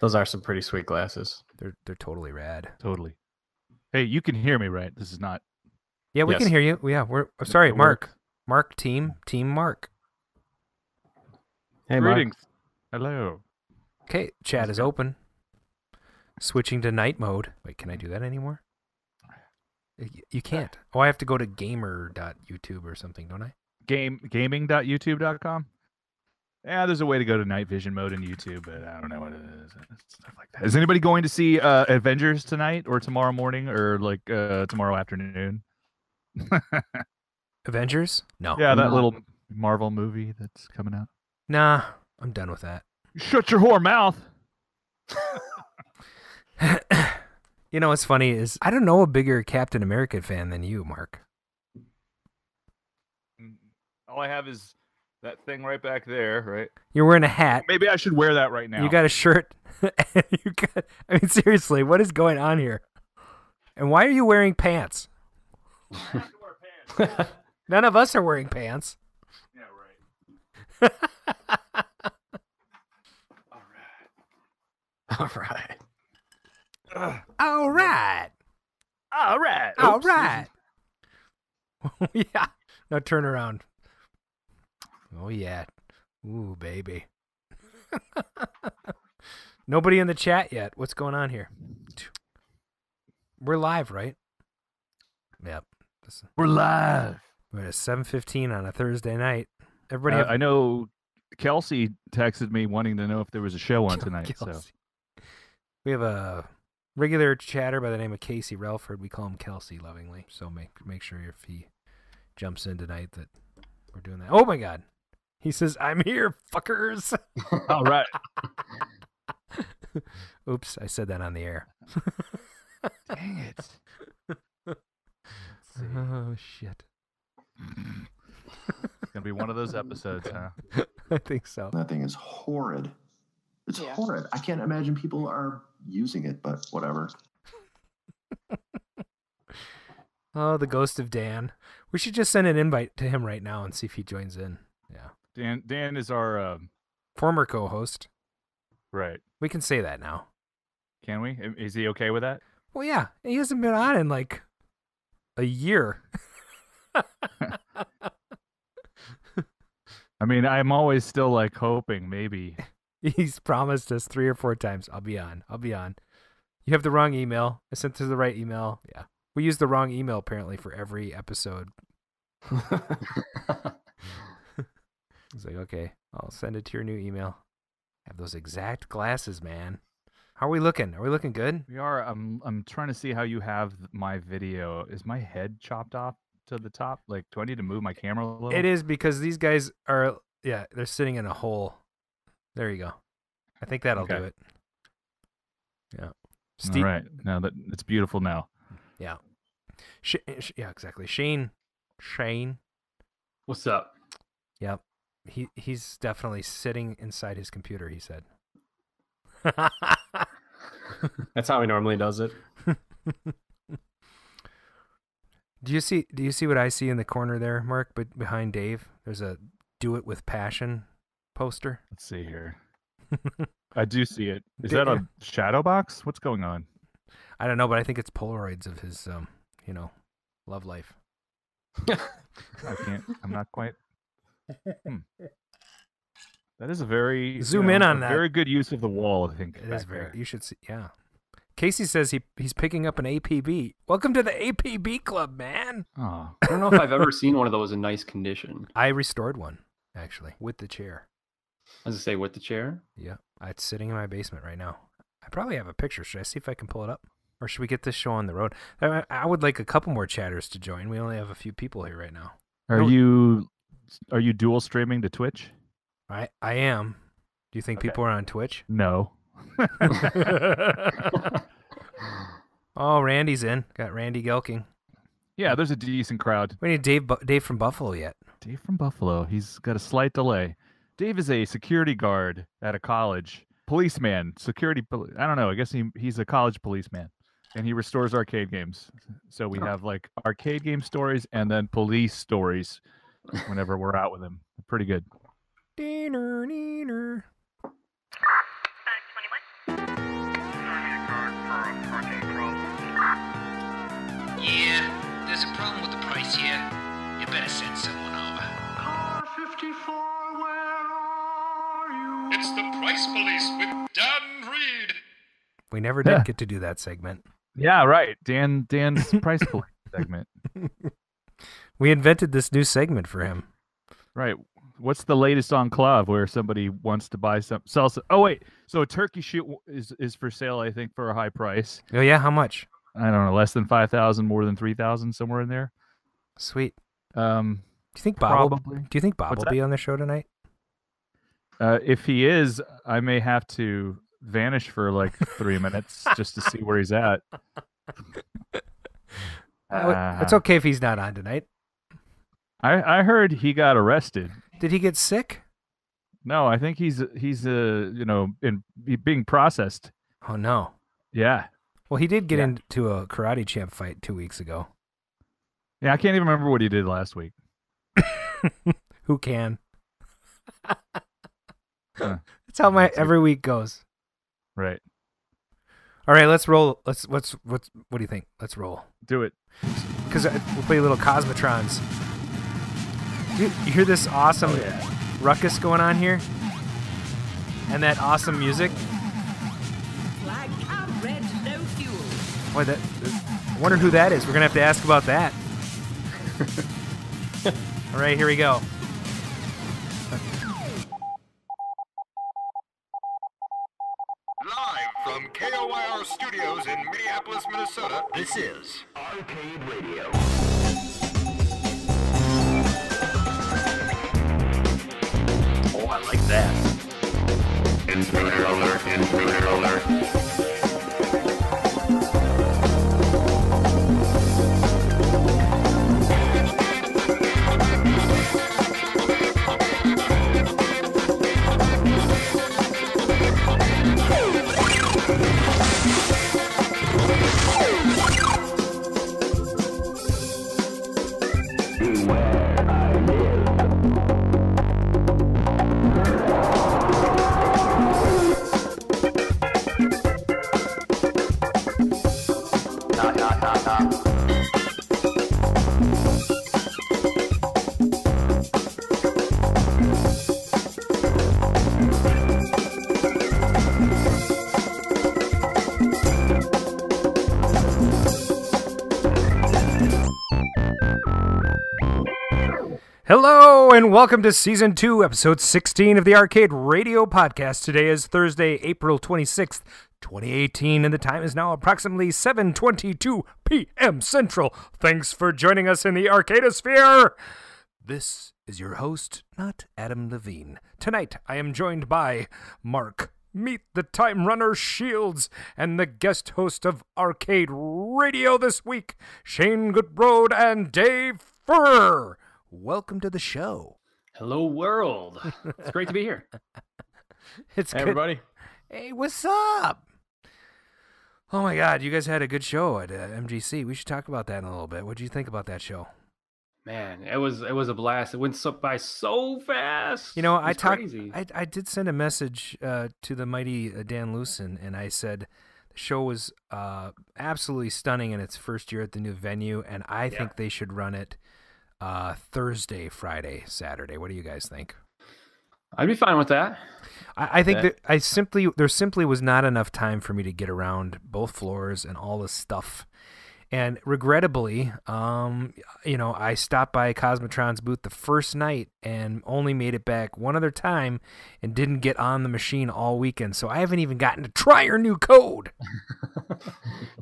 Those are some pretty sweet glasses. They're they're totally rad. Totally. Hey, you can hear me, right? This is not. Yeah, we Yes. can hear you. Yeah, we're uh, sorry, it Mark. works. Mark team, team Mark. Hey, Mark. Hello. Okay, chat That's is good. open. Switching to night mode. Wait, can I do that anymore? You can't. Oh, I have to go to gamer.youtube or something, don't I? Game gaming.youtube.com. Yeah, there's a way to go to night vision mode in YouTube, but I don't know what it is. Stuff like that. Is anybody going to see uh, Avengers tonight or tomorrow morning or like uh, tomorrow afternoon? Avengers? No. yeah, that No. little Marvel movie that's coming out. Nah, I'm done with that. Shut your whore mouth. you know what's funny is I don't know a bigger Captain America fan than you, Mark. All I have is that thing right back there, right? You're wearing a hat. Maybe I should wear that right now. You got a shirt. you got. I mean, seriously, what is going on here? And why are you wearing pants? None of us are wearing pants. Yeah, right. All right. All right. All right. All Oops. right. yeah. Now turn around. Oh yeah. Ooh, baby. Nobody in the chat yet. What's going on here? We're live, right? Yep. We're live. We're at seven fifteen on a Thursday night. Everybody, Uh, have I know Kelsey texted me wanting to know if there was a show on tonight. So We have a regular chatter by the name of Casey Relford. We call him Kelsey lovingly. So make make sure if he jumps in tonight that we're doing that. Oh my God. He says, I'm here, fuckers. all right. Oops, I said that on the air. Dang it. Oh shit. It's gonna be one of those episodes, huh? I think so. That thing is horrid. It's Yeah. horrid. I can't imagine people are using it, but whatever. Oh, the ghost of Dan. We should just send an invite to him right now and see if he joins in. Yeah. Dan Dan is our um, Former co host. right. We can say that now. Can we? Is he okay with that? Well, yeah. He hasn't been on in like a year. I mean, I'm always still like hoping maybe. He's promised us three or four times. I'll be on. I'll be on. You have the wrong email. I sent to the right email. Yeah. We use the wrong email apparently for every episode. He's like, okay, I'll send it to your new email. Have those exact glasses, man. How are we looking? Are we looking good? We are. I'm. I'm trying to see how you have my video. Is my head chopped off to the top? Like, do I need to move my camera a little? It is because these guys are, yeah, they're sitting in a hole. There you go. I think that'll do it. Yeah. All Steve, right. Now that it's beautiful now. Yeah. Sh- Sh- yeah, exactly. Shane. Shane. What's up? Yep. He he's definitely sitting inside his computer. He said. That's how he normally does it. do you see? Do you see what I see in the corner there, Mark? But behind Dave, there's a "Do It with Passion" poster. Let's see here. I do see it. Is Did that a shadow box? What's going on? I don't know, but I think it's Polaroids of his, um, you know, love life. I can't. I'm not quite. Hmm. That is a very you Zoom know, in on a that. Very good use of the wall. I think It is very. there. You should see. Yeah. Casey says he he's picking up an APB. Welcome to the APB club, man. Oh, I don't know if I've ever seen one of those in nice condition. I restored one actually with the chair. As I say, with the chair. Yeah, it's sitting in my basement right now. I probably have a picture. Should I see if I can pull it up, or should we get this show on the road? I, I would like a couple more chatters to join. We only have a few people here right now. are you are you dual streaming to Twitch? I I am. Do you think Okay. people are on Twitch? No. oh, Randy's in. Got Randy Gelking. yeah, there's a decent crowd. We need Dave Bu- Dave from Buffalo yet. Dave from Buffalo. He's got a slight delay. Dave is a security guard at a college. Policeman, security. I don't know. I guess he he's a college policeman, and he restores arcade games. So we Oh. have like arcade game stories and then police stories whenever we're out with him. Pretty good. Diener, neener. Yeah, there's a problem with the price here. You better send someone over. Car 54, where are you? It's the Price Police with Dan Reed. We never did get to do that segment. Yeah, right. Dan Dan's price police segment. We invented this new segment for him. Right. What's the latest on KLOV where somebody wants to buy some sell some, Oh wait, so a turkey shoot is is for sale I think for a high price. Oh yeah, how much? I don't know, less than 5,000, more than 3,000 somewhere in there. Sweet. Um Do you think Bob? Will, do you think Bob What's will that? be on the show tonight? Uh if he is, I may have to vanish for like 3 minutes just to see where he's at. Uh, it's Uh, okay if he's not on tonight. I I heard he got arrested. Did he get sick? No, I think he's he's uh you know in being processed. Oh no. Yeah. Well, he did get Yeah. into a karate champ fight two weeks ago. Yeah, I can't even remember what he did last week. Who can? Huh. That's how my That's it. every week goes. Right. All right, let's roll. Let's let's what's what do you think? Let's roll. Do it. Because we'll play little Cosmotrons. You, you hear this awesome ruckus going on here? And that awesome music? Flag cab red, no fuel. Boy, that, I wonder who that is. We're going to have to ask about that. All right, here we go. And welcome to season two, episode 16 of the Arcade Radio Podcast. Today is Thursday, April 26th, 2018, and the time is now approximately 7.22 p.m. Central. Thanks for joining us in the Arcadosphere. This is your host, not Adam Levine. Tonight, I am joined by Mark, Meet the Time Runner Shields, and the guest host of Arcade Radio this week, Shane Goodroad and Dave Furr. Welcome to the show. Hello, world. It's great to be here. It's Hey, good- everybody. Hey, what's up? Oh my God, you guys had a good show at uh, MGC. We should talk about that in a little bit. What do you think about that show? Man, it was it was a blast. It went so, by so fast. You know, I talked. I I did send a message uh, to the mighty uh, Dan Lucen, and I said the show was uh, absolutely stunning in its first year at the new venue, and I Yeah. think they should run it uh, Thursday, Friday, Saturday. What do you guys think? I'd be fine with that. I, I think Yeah. that I simply there simply was not enough time for me to get around both floors and all the stuff. And regrettably, um, you know, I stopped by Cosmotron's booth the first night and only made it back one other time and didn't get on the machine all weekend. So I haven't even gotten to try your new code.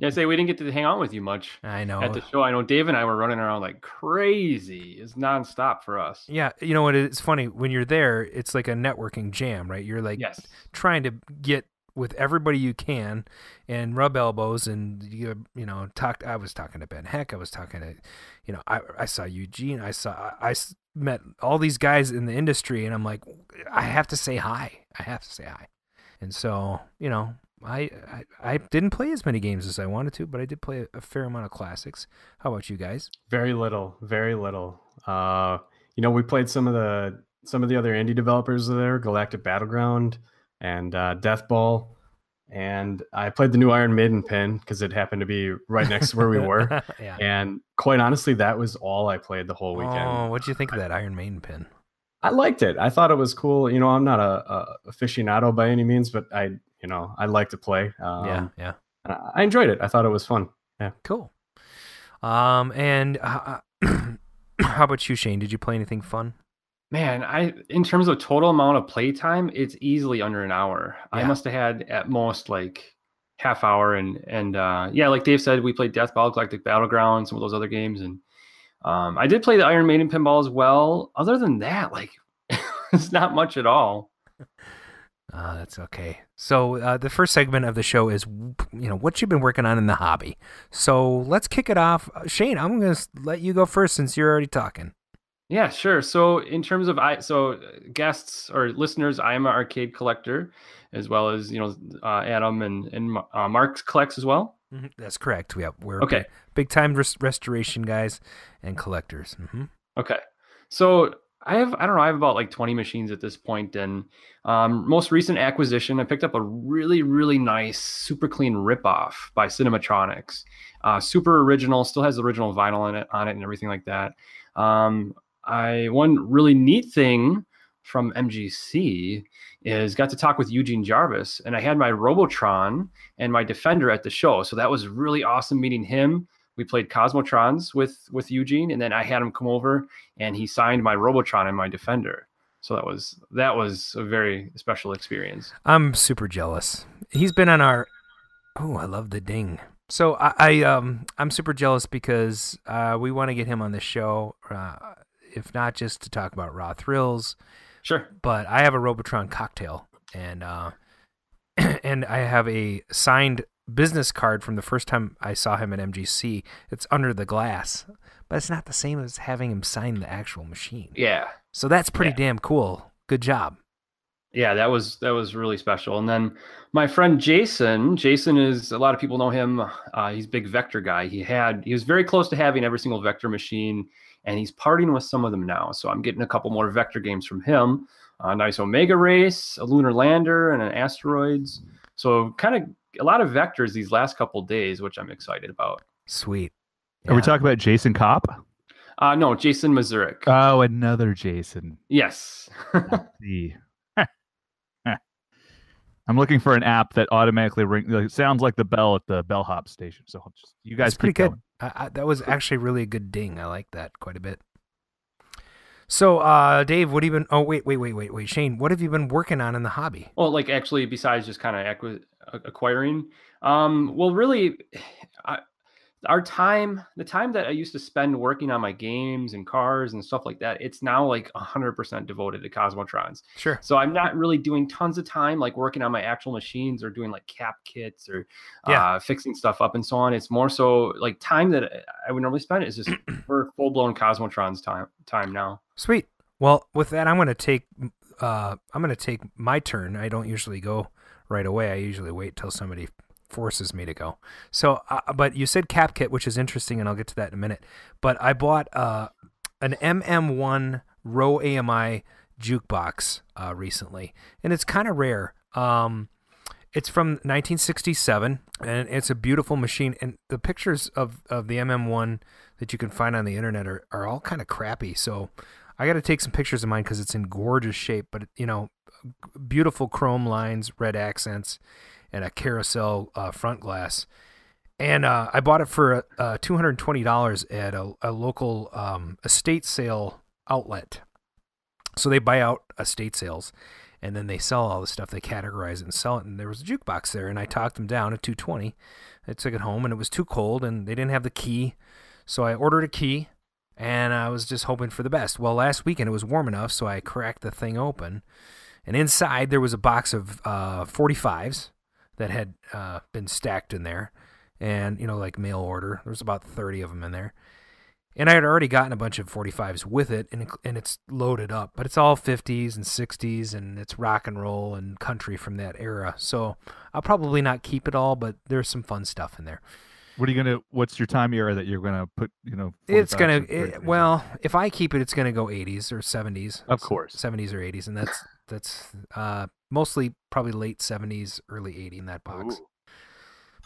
Yeah, say we didn't get to hang out with you much I know. at the show. I know Dave and I were running around like crazy. It's nonstop for us. Yeah, you know what? It's funny when you're there. It's like a networking jam, right? You're like Yes. trying to get with everybody you can and rub elbows and you you know talk. I was talking to Ben Heck. I was talking to, you know, I I saw Eugene. I saw I met all these guys in the industry, and I'm like, I have to say hi. I have to say hi. And so you know, I I, I didn't play as many games as I wanted to, but I did play a, a fair amount of classics. How about you guys? Very little, very little. Uh, you know, we played some of the some of the other indie developers there, Galactic Battleground and uh, Death Ball. and I played the new Iron Maiden pin because it happened to be right next to where we were. yeah. And quite honestly, that was all I played the whole weekend. Oh, what'd you think of that Iron Maiden pin? I liked it. I thought it was cool. You know, I'm not a, a aficionado by any means, but I, you know, I like to play. Um, yeah, yeah. I enjoyed it. I thought it was fun. Yeah, cool. Um, and uh, how about you, Shane? Did you play anything fun? Man, I in terms of total amount of playtime, it's easily under an hour. I must have had at most like half hour and and uh yeah, like Dave said, we played Death Ball, Galactic Battleground, some of those other games, and um I did play the Iron Maiden pinball as well. Other than that, like it's not much at all. Uh, that's okay. So uh, the first segment of the show is, you know, what you've been working on in the hobby. So let's kick it off. Uh, Shane, I'm going to let you go first since you're already talking. Yeah, sure. So in terms of I, so guests or listeners, I am an arcade collector, as well as you know uh, Adam and and uh, Mark collects as well. That's correct. We have, we're Okay. big time res- restoration guys and collectors. hmm Okay. So I have I don't know I have about like 20 machines at this point and um, most recent acquisition I picked up a really really nice super clean Rip Off by Cinematronics. Uh, super original, still has the original vinyl on it on it and everything like that. Um, I one really neat thing from MGC is got to talk with Eugene Jarvis and I had my Robotron and my Defender at the show. So that was really awesome meeting him. We played Cosmotrons with with Eugene and then I had him come over and he signed my Robotron and my Defender. So that was that was a very special experience. I'm super jealous. He's been on our. Oh, I love the ding. So I, I um I'm super jealous because uh, we want to get him on the show, uh, if not just to talk about raw thrills, Sure. but I have a Robotron cocktail and uh, and I have a signed business card from the first time I saw him at MGC. It's under the glass, but it's not the same as having him sign the actual machine. Yeah. So that's pretty Yeah. damn cool. Good job. Yeah, that was that was really special. And then my friend Jason, Jason is a lot of people know him. Uh, he's a big vector guy. He had he was very close to having every single vector machine, and he's parting with some of them now. So I'm getting a couple more vector games from him. A nice Omega Race, a lunar lander, and an asteroids. So kind of a lot of vectors these last couple days, which I'm excited about. Sweet. Are we talking about Jason Kopp? Uh, no, Jason Mazurik. Oh, another Jason. yes. The I'm looking for an app that automatically ring. Like, sounds like the bell at the bellhop station. So I'll just you guys That's pretty keep good. I, I, that was actually really a good ding. I like that quite a bit. So, uh, Dave, what have you been? Oh, wait, wait, wait, wait, wait, Shane, what have you been working on in the hobby? Well, like actually, besides just kind of acqui- acquiring, um, well, really, I, our time, the time that I used to spend working on my games and cars and stuff like that, it's now like 100% devoted to Cosmotrons. Sure. So I'm not really doing tons of time like working on my actual machines or doing like cap kits or Yeah. uh, fixing stuff up and so on. It's more so like time that I would normally spend is just for full blown Cosmotrons time time now. Sweet. Well, with that, I'm going to take, uh, I'm going to take my turn. I don't usually go right away. I usually wait till somebody forces me to go. So, uh, but you said cap kit, which is interesting, and I'll get to that in a minute. But I bought uh, an MM1 Rowe AMI jukebox uh, recently, and it's kind of rare. Um, it's from 1967, and it's a beautiful machine. And the pictures of, of the MM1 that you can find on the internet are, are all kind of crappy. So I got to take some pictures of mine because it's in gorgeous shape. But you know, beautiful chrome lines, red accents, and a carousel uh, front glass. And uh, I bought it for uh, two hundred twenty dollars at a, a local um, estate sale outlet. So they buy out estate sales, and then they sell all the stuff. They categorize it and sell it. And there was a jukebox there, and I talked them down at two twenty. I took it home, and it was too cold, and they didn't have the key. So I ordered a key, and I was just hoping for the best. Well, last weekend it was warm enough, so I cracked the thing open, and inside there was a box of uh, 45s that had uh, been stacked in there, and you know, like mail order. There was about 30 of them in there, and I had already gotten a bunch of 45s with it, and and it's loaded up, but it's all 50s and 60s, and it's rock and roll and country from that era. So I'll probably not keep it all, but there's some fun stuff in there. What are you gonna? What's your time era that you're gonna put? You know, It's gonna it, well, if I keep it, it's gonna go 80s or 70s. Of course. 70s or 80s, and that's That's uh, mostly probably late '70s, early '80s in that box.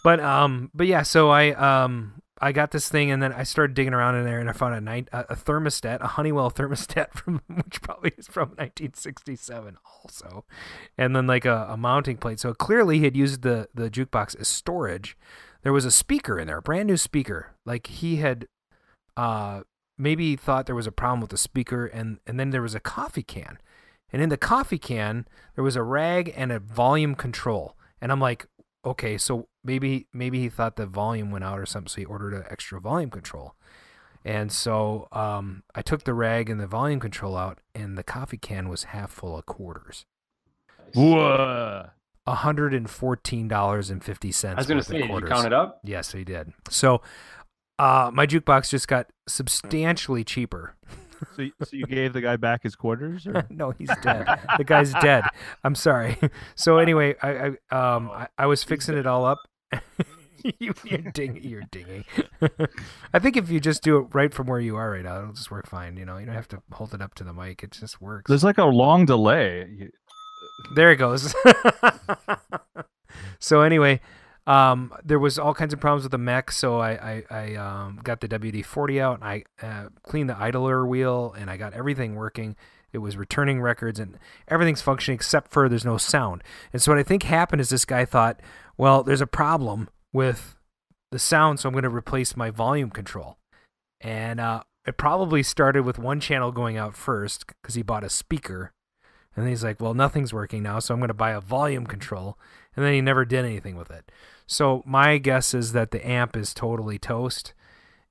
But um, but yeah, so I um, I got this thing, and then I started digging around in there, and I found a night a, a thermostat, a Honeywell thermostat from which probably is from 1967 also, and then like a, a mounting plate. So clearly, he had used the the jukebox as storage. There was a speaker in there, a brand new speaker. Like he had, uh, maybe thought there was a problem with the speaker, and and then there was a coffee can, and in the coffee can there was a rag and a volume control, and I'm like, okay, so maybe maybe he thought the volume went out or something, so he ordered an extra volume control. And so um, I took the rag and the volume control out, and the coffee can was half full of quarters. Whoa. hundred and fourteen dollars and fifty cents. I was gonna say, did you count it up? Yes, he did. So, uh, my jukebox just got substantially cheaper. So, so you gave the guy back his quarters? Or? no, he's dead. the guy's dead. I'm sorry. So anyway, I, I um I, I was fixing it all up. you, you're ding, you're dinging. I think if you just do it right from where you are right now, it'll just work fine. You know, you don't have to hold it up to the mic. It just works. There's like a long delay. You- There it goes. so anyway, um, there was all kinds of problems with the mech, so I I, I um, got the WD-40 out and I uh, cleaned the idler wheel and I got everything working. It was returning records and everything's functioning except for there's no sound. And so what I think happened is this guy thought, well, there's a problem with the sound, so I'm going to replace my volume control. And uh, it probably started with one channel going out first because he bought a speaker. And he's like, well, nothing's working now, so I'm going to buy a volume control. And then he never did anything with it. So my guess is that the amp is totally toast.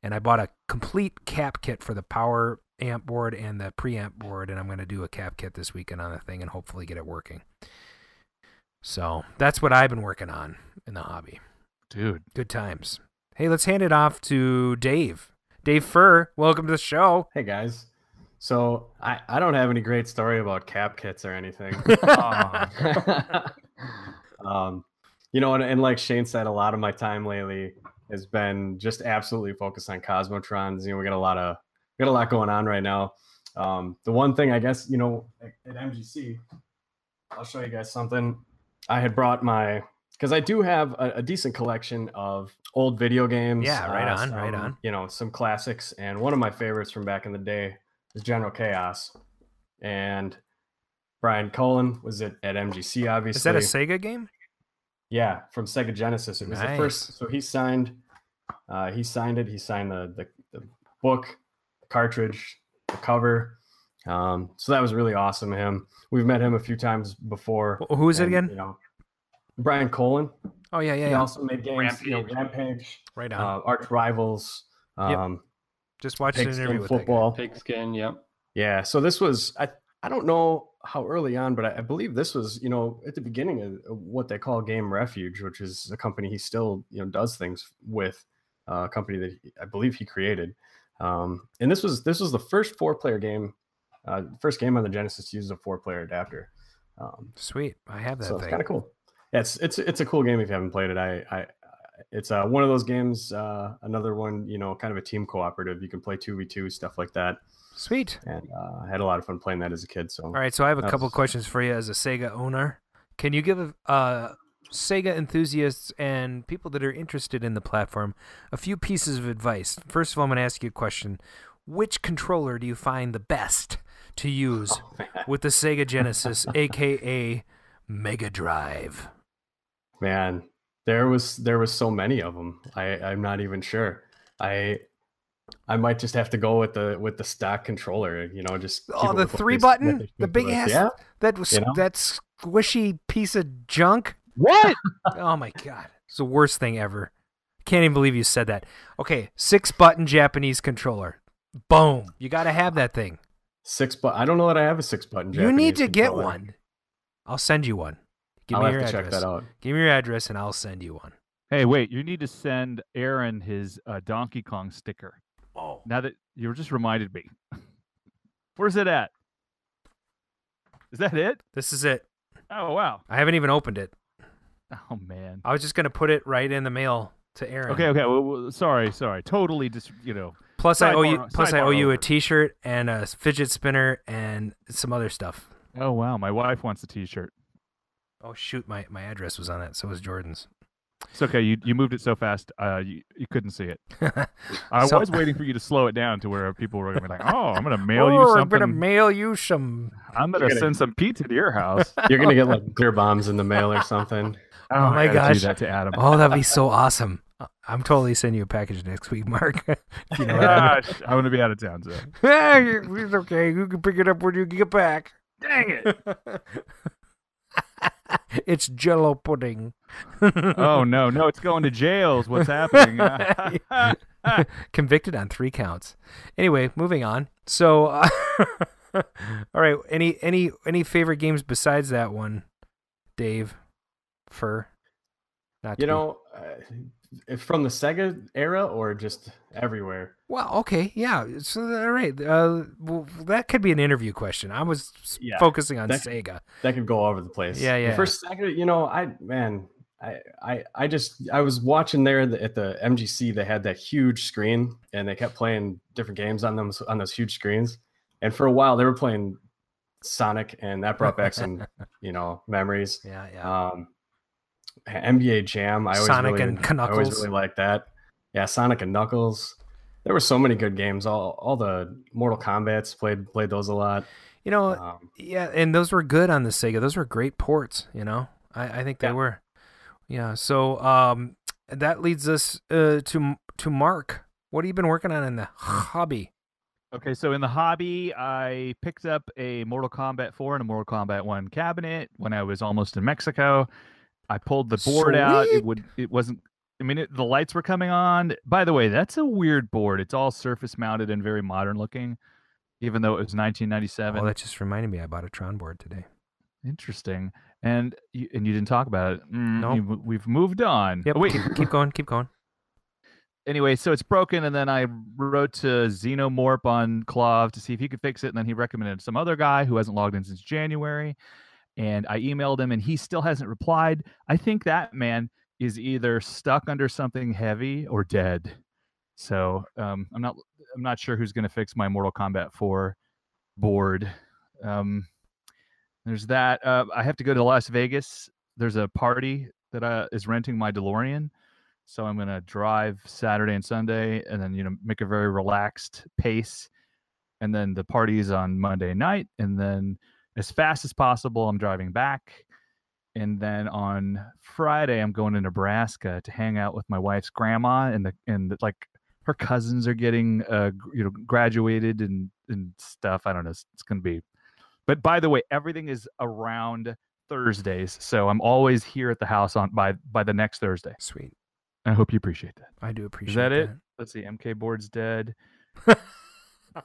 And I bought a complete cap kit for the power amp board and the preamp board. And I'm going to do a cap kit this weekend on the thing and hopefully get it working. So that's what I've been working on in the hobby. Dude. Good times. Hey, let's hand it off to Dave. Dave Fur, welcome to the show. Hey guys. So I, I don't have any great story about cap kits or anything. um, you know, and, and like Shane said, a lot of my time lately has been just absolutely focused on Cosmotrons. You know, we got a lot of we got a lot going on right now. Um, the one thing I guess, you know, at, at MGC, I'll show you guys something. I had brought my because I do have a, a decent collection of old video games. Yeah, right uh, on, right on. You know, some classics, and one of my favorites from back in the day is General Chaos, and Brian Colin was it at MGC. Obviously, Is that a Sega game? Yeah, from Sega Genesis. It was the first. So he signed. Uh, he signed it. He signed the the, the book, the cartridge, the cover. Um, so that was really awesome. of Him. We've met him a few times before. Wh- who is it again? You know, Brian Colin. Oh yeah, yeah, He yeah. also made games. You know, Rampage. Rampage, Right on. uh, Arch Rivals, Yep. um, Just watched an Pigskin interview with. Football. Pigskin, yep. Yeah. So this was I I don't know how early on, but I, I believe this was you know at the beginning of what they call Game Refuge, which is a company he still you know does things with, uh, a company that he- I believe he created. Um, and this was this was the first four player game, uh, first game on the Genesis to use a four player adapter. Um, Sweet, I have that so it's kind of cool. Yeah, it's it's it's a cool game if you haven't played it. I I it's uh, one of those games. Uh, another one, you know, kind of a team cooperative. You can play two v two stuff like that. Sweet. And uh, I had a lot of fun playing that as a kid. So All right, so I have a couple questions for you as a Sega owner. Can you give uh, Sega enthusiasts and people that are interested in the platform a few pieces of advice? First of all, I'm going to ask you a question. Which controller do you find the best to use with the Sega Genesis, aka Mega Drive? man, there was there was so many of them. I I'm not even sure. I I might just have to go with the with the stock controller. You know, just Oh, the three button, the big ass, Yeah. that was you know? that squishy piece of junk. What? Oh my god, it's the worst thing ever. Can't even believe you said that. Okay, six button Japanese controller. Boom, you got to have that thing. Six but I don't know that I have a six button. you need Japanese to get one. I'll send you one. Give I'll me have your to address. check that out. Give me your address and I'll send you one. Hey, wait! You need to send Aaron his uh, Donkey Kong sticker. Oh, Now that you just reminded me, where's it at? Is that it? this is it. Oh wow! I haven't even opened it. Oh man. I was just gonna put it right in the mail to Aaron. Okay, okay. Well, well, sorry, sorry. Totally just you know. Plus, I owe you. Plus, I owe you a over. T-shirt and a fidget spinner and some other stuff. Oh wow, my wife wants a T-shirt. Oh shoot, my my address was on it. So was Jordan's. It's okay. You you moved it so fast, uh, you you couldn't see it. I So- was waiting for you to slow it down to where people were gonna be like, "Oh, I'm gonna mail you Oh, I'm gonna mail you some. I'm gonna gonna- send some pizza to your house." You're gonna get like clear bombs in the mail or something. Oh, my I gotta gosh. do that to Adam. Oh, that'd be so awesome. I'm totally sending you a package next week, Mark. you know what I mean. Gosh, I'm gonna be out of town, so it's okay. You can pick it up when you get back. dang it. It's Jello pudding. oh no, no, it's going to jails. What's happening? Convicted on three counts. Anyway, moving on. So, uh, all right. Any any any favorite games besides that one, Dave? Fur. Not You know, uh, from the Sega era or just everywhere. Well, okay, yeah. So all right. Uh, well, that could be an interview question. I was Yeah, focusing on that- Sega. That could go all over the place. Yeah, yeah. The first Sega, you know, I man, I I I just I was watching there at the- MGC. They had that huge screen, and they kept playing different games on them on those huge screens. And for a while, they were playing Sonic, and that brought back some you know memories. Yeah, yeah. Um, NBA Jam. I always Sonic really, and I always really like that. Yeah, Sonic and Knuckles. There were so many good games. All all the Mortal Kombat's played played those a lot. you know, Um, yeah, and those were good on the Sega. Those were great ports. You know, I, I think they Yeah. were. Yeah. So um, that leads us uh, to to Mark. What have you been working on in the hobby? Okay, so in the hobby, I picked up a Mortal Kombat 4 and a Mortal Kombat 1 cabinet when I was almost in Mexico. I pulled the board out. It would it wasn't I mean it, the lights were coming on. By the way, that's a weird board. It's all surface mounted and very modern looking even though it was 1997. Oh, that just reminded me. I bought a Tron board today. Interesting. And you, and you didn't talk about it. Mm, you- we've moved on. Yep. Oh, wait, Keep, keep going. Keep going. anyway, so it's broken, and then I wrote to Xenomorph on KLOV to see if he could fix it, and then he recommended some other guy who hasn't logged in since January, and I emailed him, and he still hasn't replied. I think that man is either stuck under something heavy or dead. So um, I'm not I'm not sure who's going to fix my Mortal Kombat 4 board. Um, there's that. Uh, I have to go to Las Vegas. There's a party that uh, is renting my DeLorean. So I'm gonna drive Saturday and Sunday, and then you know make a very relaxed pace, and then the party's on Monday night, and then as fast as possible I'm driving back, and then on Friday I'm going to Nebraska to hang out with my wife's grandma, and the and the, like her cousins are getting uh you know graduated and and stuff. I don't know. It's, it's gonna be, but by the way, everything is around Thursdays, so I'm always here at the house on by by the next Thursday. Sweet. I hope you appreciate that. I do appreciate Is that it? Let's see. MK board's dead.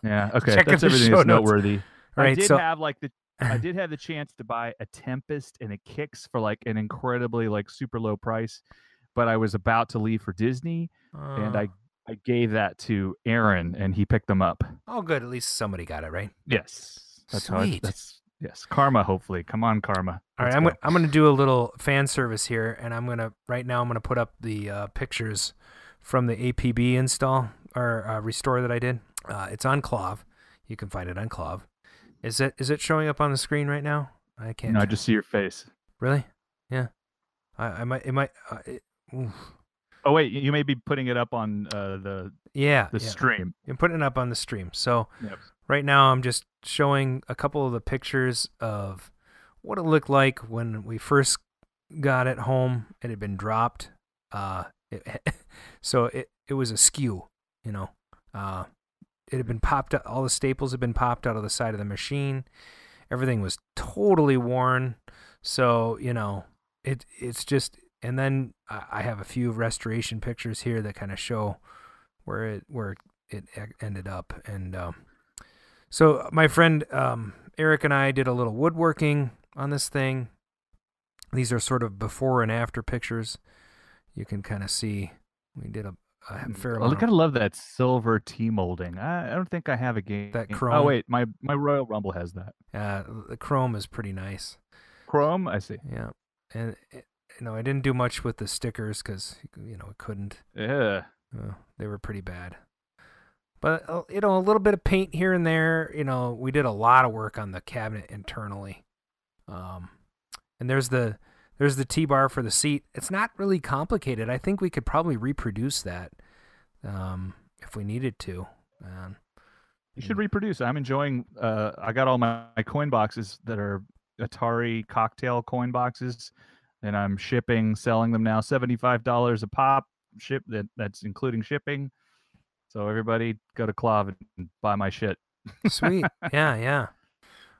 yeah. Okay. Check that's everything that's noteworthy. All I did So have like the I did have the chance to buy a Tempest and a Qix for like an incredibly like super low price, but I was about to leave for Disney and Uh, I I gave that to Aaron and he picked them up. Oh, good. At least somebody got it right. Yes. That's how I, Sweet. that's yes. Karma hopefully. Come on Karma. All right, I'm go. gonna, I'm gonna do a little fan service here, and I'm gonna right now I'm gonna put up the uh, pictures from the APB install or uh, restore that I did. Uh, it's on KLOV. You can find it on KLOV. Is it is it showing up on the screen right now? I can't. No, I just see your face. really. Yeah. I, I might it might. Uh, it. Oh wait, you may be putting it up on uh, the Yeah. the yeah. stream. I'm putting it up on the stream. So Yep. right now I'm just showing a couple of the pictures of what it looked like when we first got it home. It had been dropped. Uh, it, so it it was askew, you know. Uh, it had been popped out. All the staples had been popped out of the side of the machine. Everything was totally worn. So you know, it it's just. And then I have a few restoration pictures here that kind of show where it where it ended up. And um, so my friend um, Eric and I did a little woodworking on this thing. These are sort of before and after pictures. You can kind of see we did a, a fair I kind of- love that silver T molding. I, I don't think I have a game. That chrome. Oh wait, my my Royal Rumble has that. Uh, the chrome is pretty nice. Chrome, I see. Yeah, and uh, you know I didn't do much with the stickers because you know I couldn't. Yeah. Uh, they were pretty bad. But uh, you know, a little bit of paint here and there. You know, we did a lot of work on the cabinet internally. Um, and there's the there's the T-bar for the seat. It's not really complicated. I think we could probably reproduce that um, if we needed to. Um, You should reproduce. I'm enjoying. Uh, I got all my, my coin boxes that are Atari cocktail coin boxes, and I'm shipping, selling them now, seventy five dollars a pop. Ship that that's including shipping. So everybody go to KLOV and buy my shit. Sweet. yeah, yeah.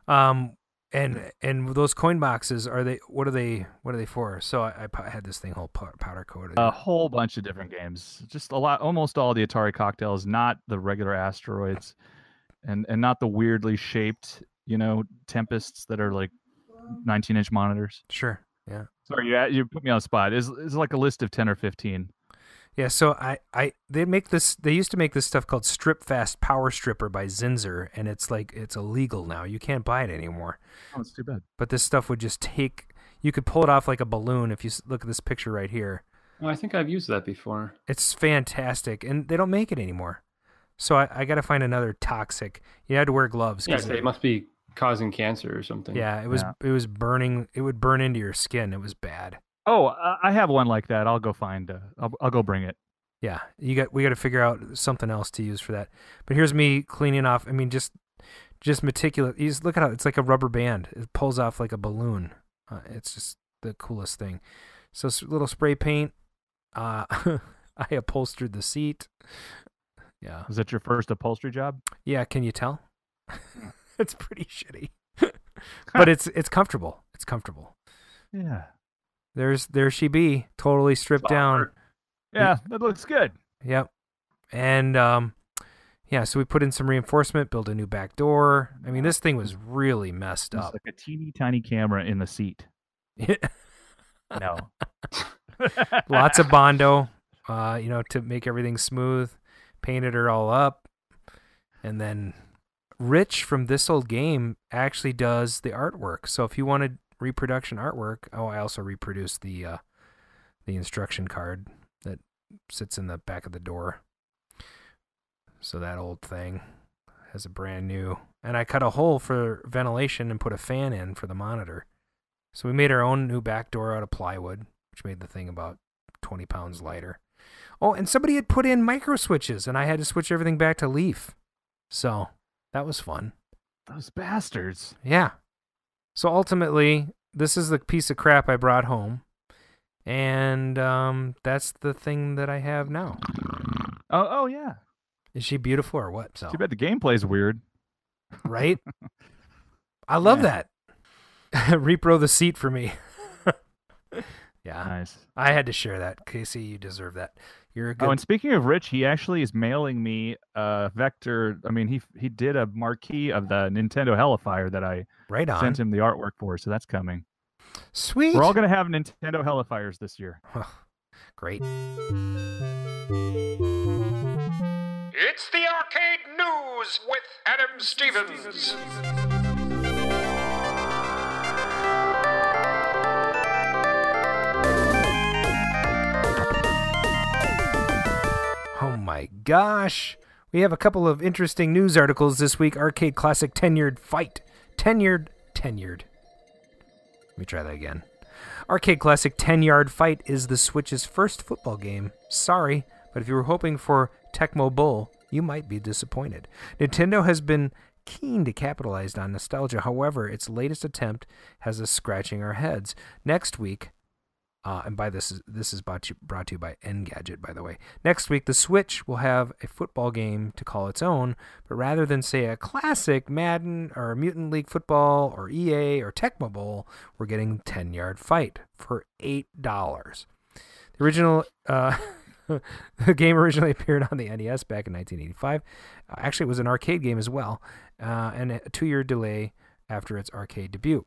Um, and and those coin boxes are they? What are they? What are they for? So I, I had this thing whole powder coated. A whole bunch of different games. Just a lot, almost all the Atari cocktails, not the regular asteroids, and and not the weirdly shaped, you know, tempests that are like 19 inch monitors. sure. Yeah. Sorry, you you put me on the spot. It's, it's like a list of 10 or 15. Yeah, so I, I they make this they used to make this stuff called Strip Fast Power Stripper by Zinsser and it's like it's illegal now. You can't buy it anymore. Oh, it's too bad. But this stuff would just take you could pull it off like a balloon if you look at this picture right here. Oh, I think I've used that before. It's fantastic and they don't make it anymore. So I, I got to find another toxic. You had to wear gloves Yeah, 'cause it must be causing cancer or something. yeah, it was Yeah. it was burning. It would burn into your skin. It was bad. Oh, I have one like that. I'll go find. Uh, I'll I'll go bring it. Yeah, you got we got to figure out something else to use for that. But here's me cleaning off. I mean, just just meticulous. You just look at how it's like a rubber band. It pulls off like a balloon. Uh, it's just the coolest thing. So little spray paint. Uh, I upholstered the seat. Yeah, Is that your first upholstery job? yeah. Can you tell? it's pretty shitty, but it's it's comfortable. It's comfortable. Yeah. There's there she be, totally stripped down. Yeah, that looks good. Yep. And um yeah, so we put in some reinforcement, build a new back door. I mean, this thing was really messed It's up. like a teeny tiny camera in the seat. No. Lots of bondo, uh, you know, to make everything smooth. Painted her all up. And then Rich from this old game actually does the artwork. So if you wanted reproduction artwork, oh, I also reproduced the uh the instruction card that sits in the back of the door. So that old thing has a brand new and I cut a hole for ventilation and put a fan in for the monitor. So we made our own new back door out of plywood, which made the thing about 20 pounds lighter. Oh, and somebody had put in micro switches and I had to switch everything back to leaf. So that was fun. Those bastards. Yeah. So ultimately, this is the piece of crap I brought home. And um, that's the thing that I have now. Oh, oh yeah. Is she beautiful or what? So, Too bad the gameplay's weird. right? I love Yeah. that. Repro the seat for me. yeah. Nice. I had to share that. Casey, you deserve that. You're a oh, good Oh, and speaking of Rich, he actually is mailing me a vector. I mean, he he did a marquee of the Nintendo HeliFire that I right on. sent him the artwork for, so that's coming. Sweet. We're all gonna have Nintendo HeliFires this year. Great. It's the Arcade News with Adam Stevens. Oh my gosh. We have a couple of interesting news articles this week. Arcade Classic Tenured Fight. Tenured. Tenured. Let me try that again. Arcade Classic 10 Yard Fight is the Switch's first football game. Sorry, but if you were hoping for Tecmo Bowl, you might be disappointed. Nintendo has been keen to capitalize on nostalgia. However, its latest attempt has us scratching our heads. Next week, uh, and by this this is brought to, brought to you by Engadget, by the way. Next week, the Switch will have a football game to call its own, but rather than say a classic Madden or Mutant League Football or EA or Tecmo Bowl, we're getting 10 Yard Fight for eight dollars. The original. Uh, the game originally appeared on the NES back in 1985. Uh, actually, it was an arcade game as well, uh, and a two-year delay after its arcade debut.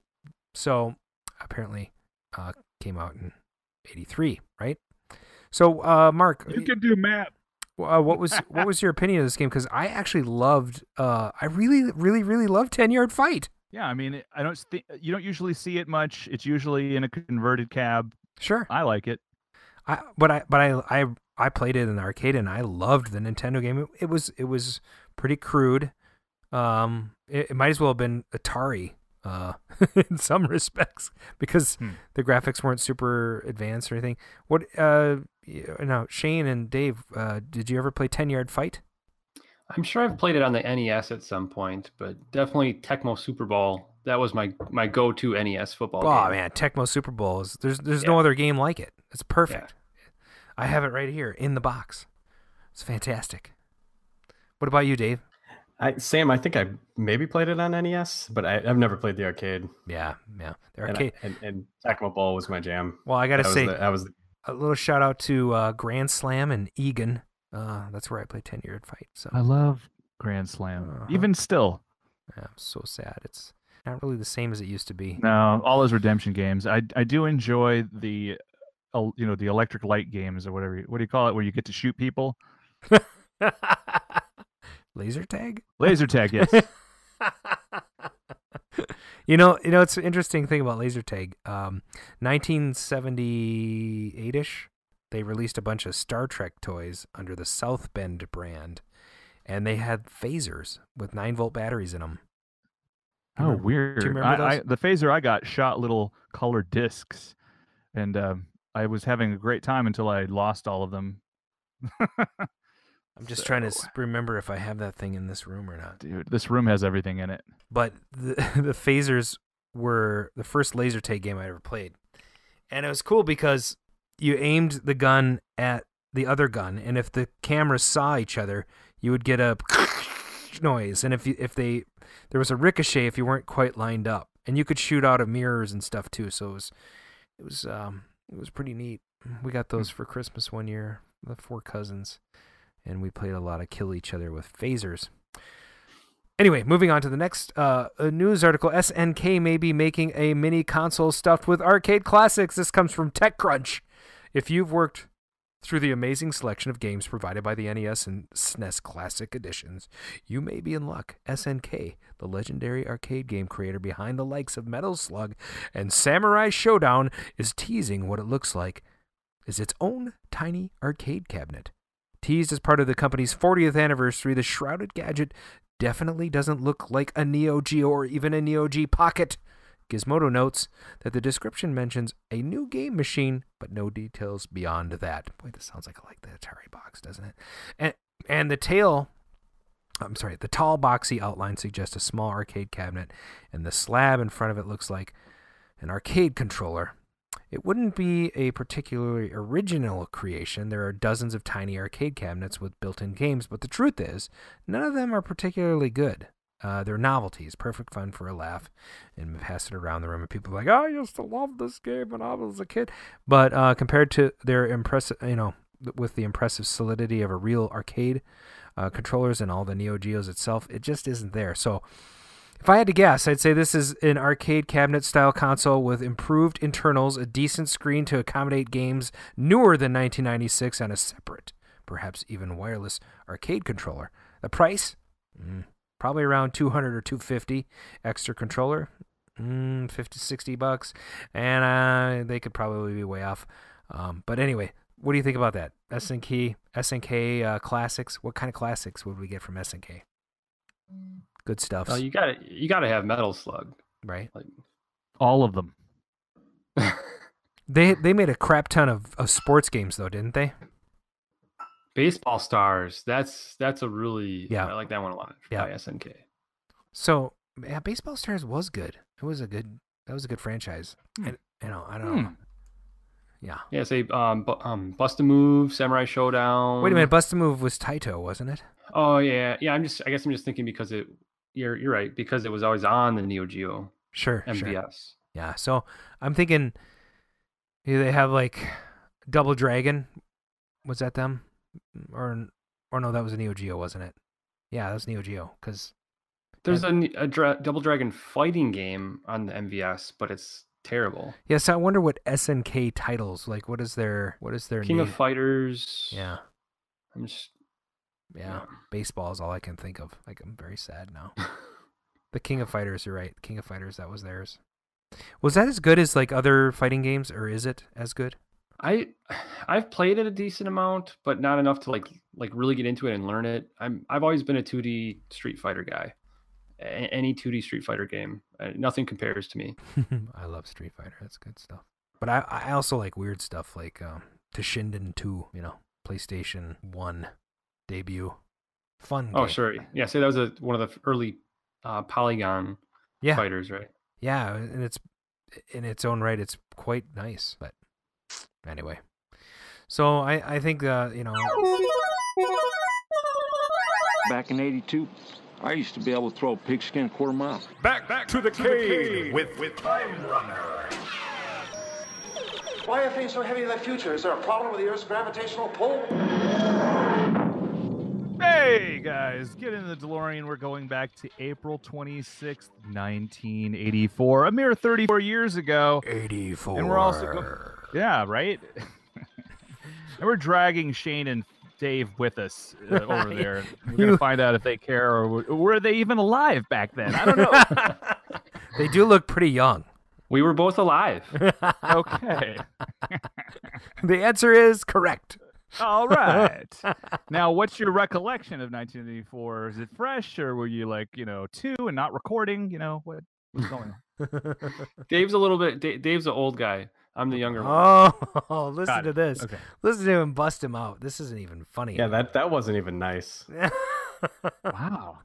So apparently, uh, came out in '83, right? So, uh, Mark, You can do math. uh, what was what was your opinion of this game? Because I actually loved, uh, I really, really, really loved Ten Yard Fight. Yeah, I mean, I don't think you don't usually see it much. It's usually in a converted cab. Sure, I like it. I but I but I I I played it in the arcade and I loved the Nintendo game. It, it was it was pretty crude. Um, it, it might as well have been Atari uh, in some respects because Hmm. the graphics weren't super advanced or anything. What uh, you know, Shane and Dave, uh, did you ever play Ten Yard Fight? I'm sure I've played it on the NES at some point, but definitely Tecmo Super Bowl. That was my my go-to NES football Oh game. man, Tecmo Super Bowl is there's there's no other game like it. It's perfect. I have it right here in the box. It's fantastic. What about you, Dave? I, Sam, I think I maybe played it on NES, but I, I've never played the arcade. Yeah, yeah. The And, I- arcade. and, and Tecmo Bowl was my jam. well, I gotta that was say, the- that was the, a little shout out to uh, Grand Slam and Egan. Uh, that's where I played Ten Yard Fight. So I love Grand Slam. Uh-huh. Even still, yeah, I'm so sad. It's not really the same as it used to be. no, all those redemption games. I I do enjoy the, you know, the electric light games or whatever. What do you call it? Where you get to shoot people? Laser tag. Laser tag. Yes. you know, you know, it's an interesting thing about laser tag. Um, 1978ish, they released a bunch of Star Trek toys under the South Bend brand, and they had phasers with nine volt batteries in them. Oh, weird. remember I, I, the phaser I got shot little colored discs, and um, I was having a great time until I lost all of them. I'm just trying to remember if I have that thing in this room or not. Dude, this room has everything in it. But the the phasers were the first laser tag game I ever played, and it was cool because you aimed the gun at the other gun, and if the cameras saw each other, you would get a noise, and if you, if they there was a ricochet if you weren't quite lined up, and you could shoot out of mirrors and stuff too. So it was it was um it was pretty neat. We got those for Christmas one year, the four cousins, and we played a lot of kill each other with phasers. Anyway, moving on to the next uh, news article. SNK may be making a mini console stuffed with arcade classics. This comes from TechCrunch. If you've worked through the amazing selection of games provided by the NES and SNES Classic Editions, you may be in luck. SNK, the legendary arcade game creator behind the likes of Metal Slug and Samurai Shodown, is teasing what it looks like is its own tiny arcade cabinet. Teased as part of the company's 40th anniversary, the shrouded gadget definitely doesn't look like a Neo Geo or even a Neo Geo Pocket. Gizmodo notes that the description mentions a new game machine, but no details beyond that. Boy, this sounds like like the Atari box, doesn't it? And and the tail I'm sorry, the tall boxy outline suggests a small arcade cabinet, and the slab in front of it looks like an arcade controller. It wouldn't be a particularly original creation. There are dozens of tiny arcade cabinets with built in games, but the truth is, none of them are particularly good. Uh, they're novelties, perfect fun for a laugh, and pass it around the room. And people are like, "Oh, I used to love this game when I was a kid," but uh, compared to their impressive, you know, with the impressive solidity of a real arcade uh, controllers and all the Neo Geos itself, it just isn't there. So, if I had to guess, I'd say this is an arcade cabinet style console with improved internals, a decent screen to accommodate games newer than 1996, and a separate, perhaps even wireless arcade controller. The price? Mm, probably around 200 or 250. Extra controller? Mm, 50, 60 bucks. And uh, they could probably be way off. Um, but anyway, what do you think about that? SNK, SNK uh, classics. What kind of classics would we get from SNK? Good stuff, Well, you got to you got to have Metal Slug. right? Like, All of them. They they made a crap ton of, of sports games though, didn't they? Baseball Stars. That's that's a really Yeah. I like that one a lot. Yeah. By SNK. So yeah, Baseball Stars was good. It was a good that was a good franchise. And you know, I don't know. Hmm. Yeah. Yeah, say um, bu- um Bust a Move, Samurai Shodown. Wait a minute, Bust a Move was Taito, wasn't it? Oh yeah, yeah. I'm just I guess I'm just thinking because it you're you're right because it was always on the Neo Geo Sure, sure. MVS. Yeah. So I'm thinking they have like Double Dragon. Was that them? Or or no, that was a Neo Geo, wasn't it? Yeah, that was Neo Geo cuz There's a, a dra- Double Dragon fighting game on the MVS, but it's terrible. Yeah, so I wonder what SNK titles like what is their what is their King of? Fighters. Yeah. I'm just Yeah. Baseball is all I can think of. Like I'm very sad now. The King of Fighters, you're right. King of Fighters, that was theirs. Was that as good as like other fighting games, or is it as good? I I've played it a decent amount, but not enough to like like really get into it and learn it. I'm I've always been a 2D Street Fighter guy. A- any 2D Street Fighter game, uh, nothing compares to me. I love Street Fighter. That's good stuff. But I, I also like weird stuff like um, Toshinden 2, you know, PlayStation 1 debut. Fun. Oh game. sure, yeah. So that was a one of the early uh, Polygon Yeah. fighters, right? Yeah, and it's in its own right, it's quite nice. But anyway, so I I think uh you know Back in 82, I used to be able to throw a pigskin a quarter mile. Back, back to the cave with, with Time Runner. Why are things so heavy in the future? Is there a problem with the Earth's gravitational pull? Hey guys, get in the DeLorean. We're going back to April 26th, 1984, a mere 34 years ago. 84. And we're also go- Yeah, right? and we're dragging Shane and Dave with us uh, over there. We're going to find out if they care or w- were they even alive back then? I don't know. they do look pretty young. We were both alive. okay. The answer is correct. All right. now, what's your recollection of 1984? Is it fresh or were you like, you know, two and not recording? You know, what, what's going on? Dave's a little bit. Da- Dave's an old guy. I'm the younger one. Oh, listen Got to it. this. Okay. Listen to him bust him out. This isn't even funny. Yeah, that that wasn't even nice. Wow.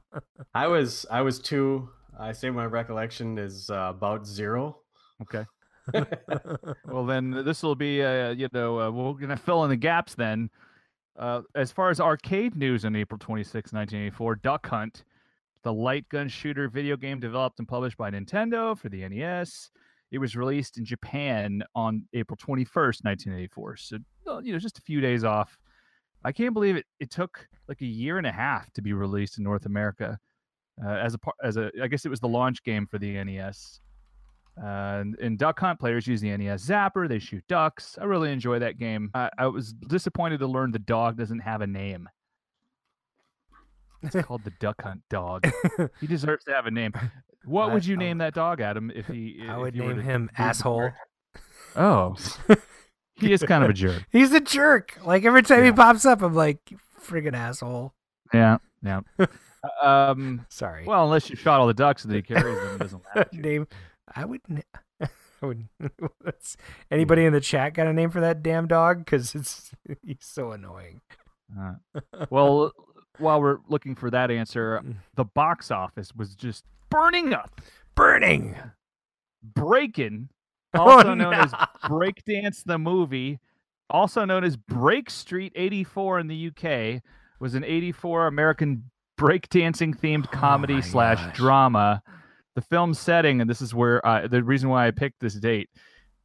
I was I was two. I say my recollection is uh, about zero. Okay. well, then this will be, uh, you know, uh, we're going to fill in the gaps then. Uh, as far as arcade news on April 26, 1984, Duck Hunt, the light gun shooter video game developed and published by Nintendo for the NES. It was released in Japan on April 21st, 1984. So, you know, just a few days off. I can't believe it. It took like a year and a half to be released in North America. Uh, as a as a, I guess it was the launch game for the NES. Uh, and in Duck Hunt, players use the NES Zapper. They shoot ducks. I really enjoy that game. I, I was disappointed to learn the dog doesn't have a name. It's called the Duck Hunt dog. he deserves to have a name. What I- would you I- name that dog, Adam? If he, I if would name him asshole. Oh, he is kind of a jerk. He's a jerk. Like every time he pops up, I'm like, "You friggin' asshole. Yeah, yeah. um, Sorry. well, unless you shot all the ducks and he carries them, doesn't matter. name. I would. I would. Anybody in the chat got a name for that damn dog? Because it's he's so annoying. Uh, well, while we're looking for that answer, the box office was just burning up. Burning. Breaking, Oh, also known as no. Breakdance the movie, also known as Break Street 84 in the UK, was an 84 American breakdancing themed comedy Oh slash gosh. drama. The film's setting, and this is where uh, the reason why I picked this date,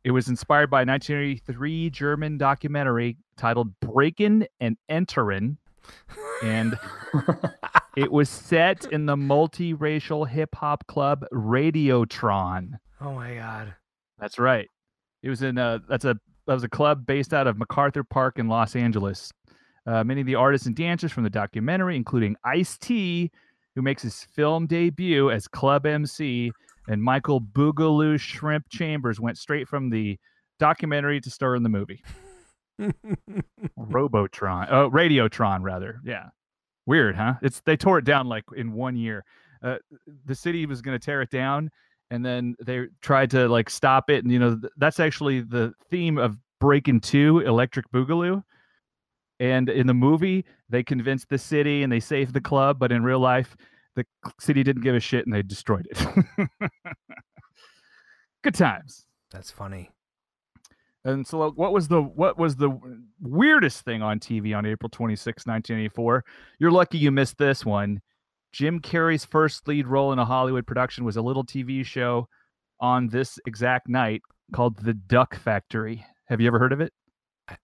it was inspired by a 1983 German documentary titled Breakin' and Enterin', and it was set in the multiracial hip hop club Radiotron. Oh my god. That's right. It was in a that's a that was a club based out of MacArthur Park in Los Angeles. Uh, many of the artists and dancers from the documentary, including Ice T, who makes his film debut as club MC, and Michael Boogaloo Shrimp Chambers, went straight from the documentary to star in the movie. Robotron, oh, Radiotron, rather. Yeah, weird, huh? It's they tore it down like in one year. Uh, the city was going to tear it down, and then they tried to like stop it. And you know th- that's actually the theme of Breaking Two, Electric Boogaloo. And in the movie, they convinced the city and they saved the club, but in real life, the city didn't give a shit and they destroyed it. Good times. That's funny. And so, what was the what was the weirdest thing on TV on April 26, 1984? You're lucky you missed this one. Jim Carrey's first lead role in a Hollywood production was a little TV show on this exact night called The Duck Factory. Have you ever heard of it?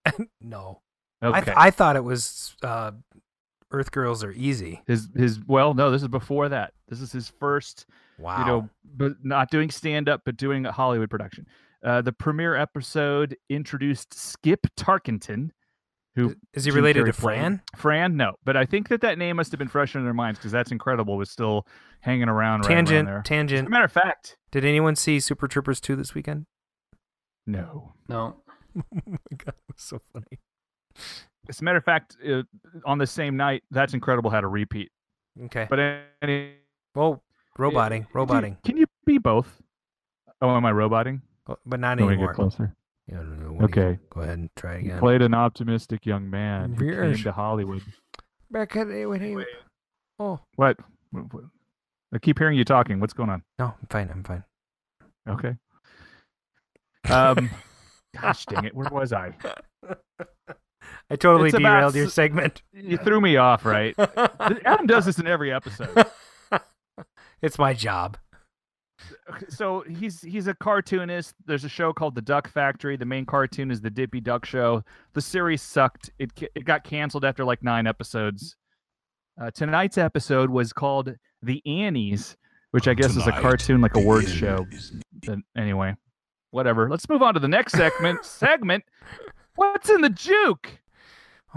no. Okay. I, th- I thought it was uh, Earth Girls Are Easy. his his well, no, this is before that. This is his first Wow. you know, but not doing stand up, but doing a Hollywood production. Uh, the premiere episode introduced Skip Tarkenton, who Is he Jim related to Carrey played. Fran? Fran, no, but I think that that name must have been fresh in their minds because that's incredible. Was still hanging around. right around Tangent. As Tangent. a matter of fact, Did anyone see Super Troopers 2 this weekend? no. No. my god, it was so funny. As a matter of fact, uh, on the same night, that's incredible had a repeat. Okay. But any, well, roboting, roboting. Can you be both? Oh, am I roboting? Oh, but not Let me anymore. get closer. Yeah, no, no, what you- Okay. Go ahead and try He again. played an optimistic young man who came to Hollywood. Back at it when he. Oh What? What- what- I keep hearing you talking. What's going on? no, I'm fine. I'm fine. Okay. Um, gosh dang it, where was I? I totally It's about derailed your segment. You threw me off, right? Adam does this in every episode. it's my job. So he's he's a cartoonist. There's a show called The Duck Factory. The main cartoon is the Dippy Duck Show. The series sucked. It it got canceled after like nine episodes. Uh, tonight's episode was called The Annies, which I guess is a cartoon, like a word show. But anyway, whatever. Let's move on to the next segment. segment. What's in the juke?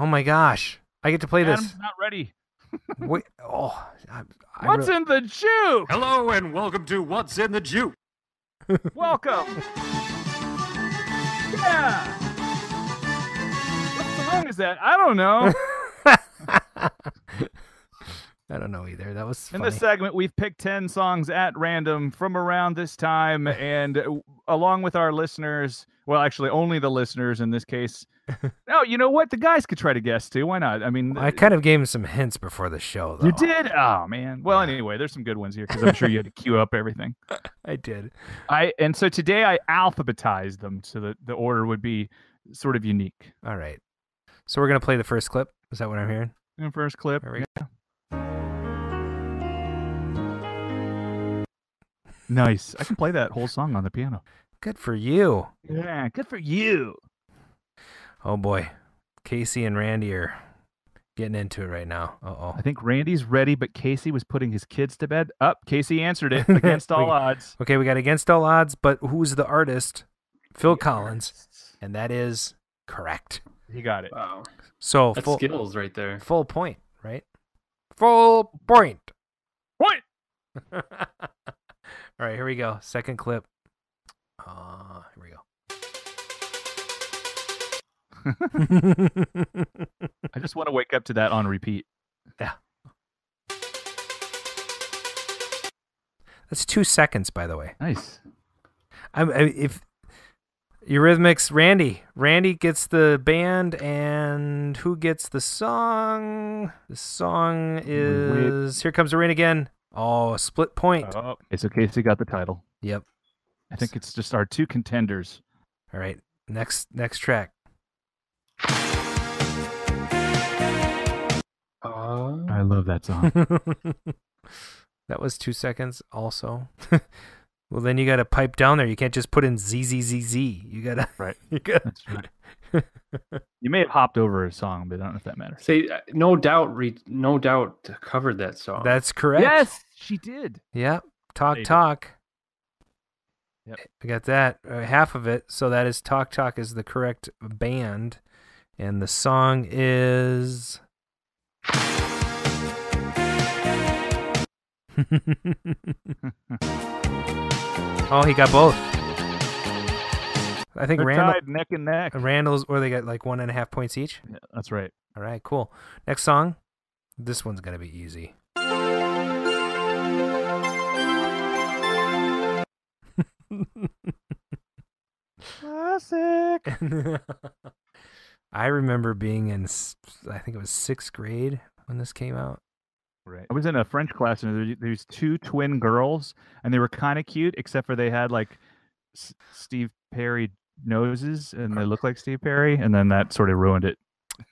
Oh my gosh, I get to play Adam's this. not ready. Wait, oh, I, I What's really- in the juke? Hello and welcome to What's in the Juke. Welcome. Yeah. What song is that? I don't know. I don't know either. That was In funny. this segment, we've picked 10 songs at random from around this time, and uh, along with our listeners, well, actually, only the listeners in this case. oh, you know what? The guys could try to guess too. Why not? I mean, I uh, kind of gave him some hints before the show, though. you did? Oh, man. Well, anyway, there's some good ones here because I'm sure you had to queue up everything. I did. I And so today I alphabetized them so that the order would be sort of unique. All right. So we're gonna play the first clip. Is that what I'm hearing? The first clip. There we yeah. Nice. I can play that whole song on the piano. Good for you. Yeah, good for you. Oh boy, Casey and Randy are getting into it right now. Uh oh. I think Randy's ready, but Casey was putting his kids to bed. Up, Casey answered it against all We- odds. Okay, we got against all odds, but who's the artist? Phil Collins, and that is correct. He got it. Wow. So That's full, skills right there. full point, right? Full point. Point. All right, here we go. Second clip. Uh, here we go. I just want to wake up to that on repeat. Yeah. That's two seconds, by the way. Nice. I'm, I, if Eurythmics, Randy, Randy gets the band, and who gets the song? The song is "Here Comes the Rain Again." Oh, split point. Oh, okay, so Casey got the title. Yep. I think it's just our two contenders. All right. Next, next track. Uh, I love that song. that was two seconds. Also. well, then you got to pipe down there. You can't just put in Z Z Z Z. You gotta. Right. You got. That's right. you may have hopped over a song, but I don't know if that matters. say, uh, no doubt, re- no doubt covered that song. That's correct. Yes, she did. Yep. Talk They did. talk. Yep. I got that uh, half of it. So that is Talk Talk is the correct band, and the song is. oh, he got both. I think They're Randall, tied neck and neck. Randall's, or they got like one and a half points each. Yeah, that's right. All right, cool. Next song. This one's gonna be easy. Classic. I remember being in, I think it was sixth grade when this came out. Right. I was in a French class and there, was two twin girls and they were kind of cute except for they had like S- Steve Perry noses and they looked like Steve Perry and then that sort of ruined it.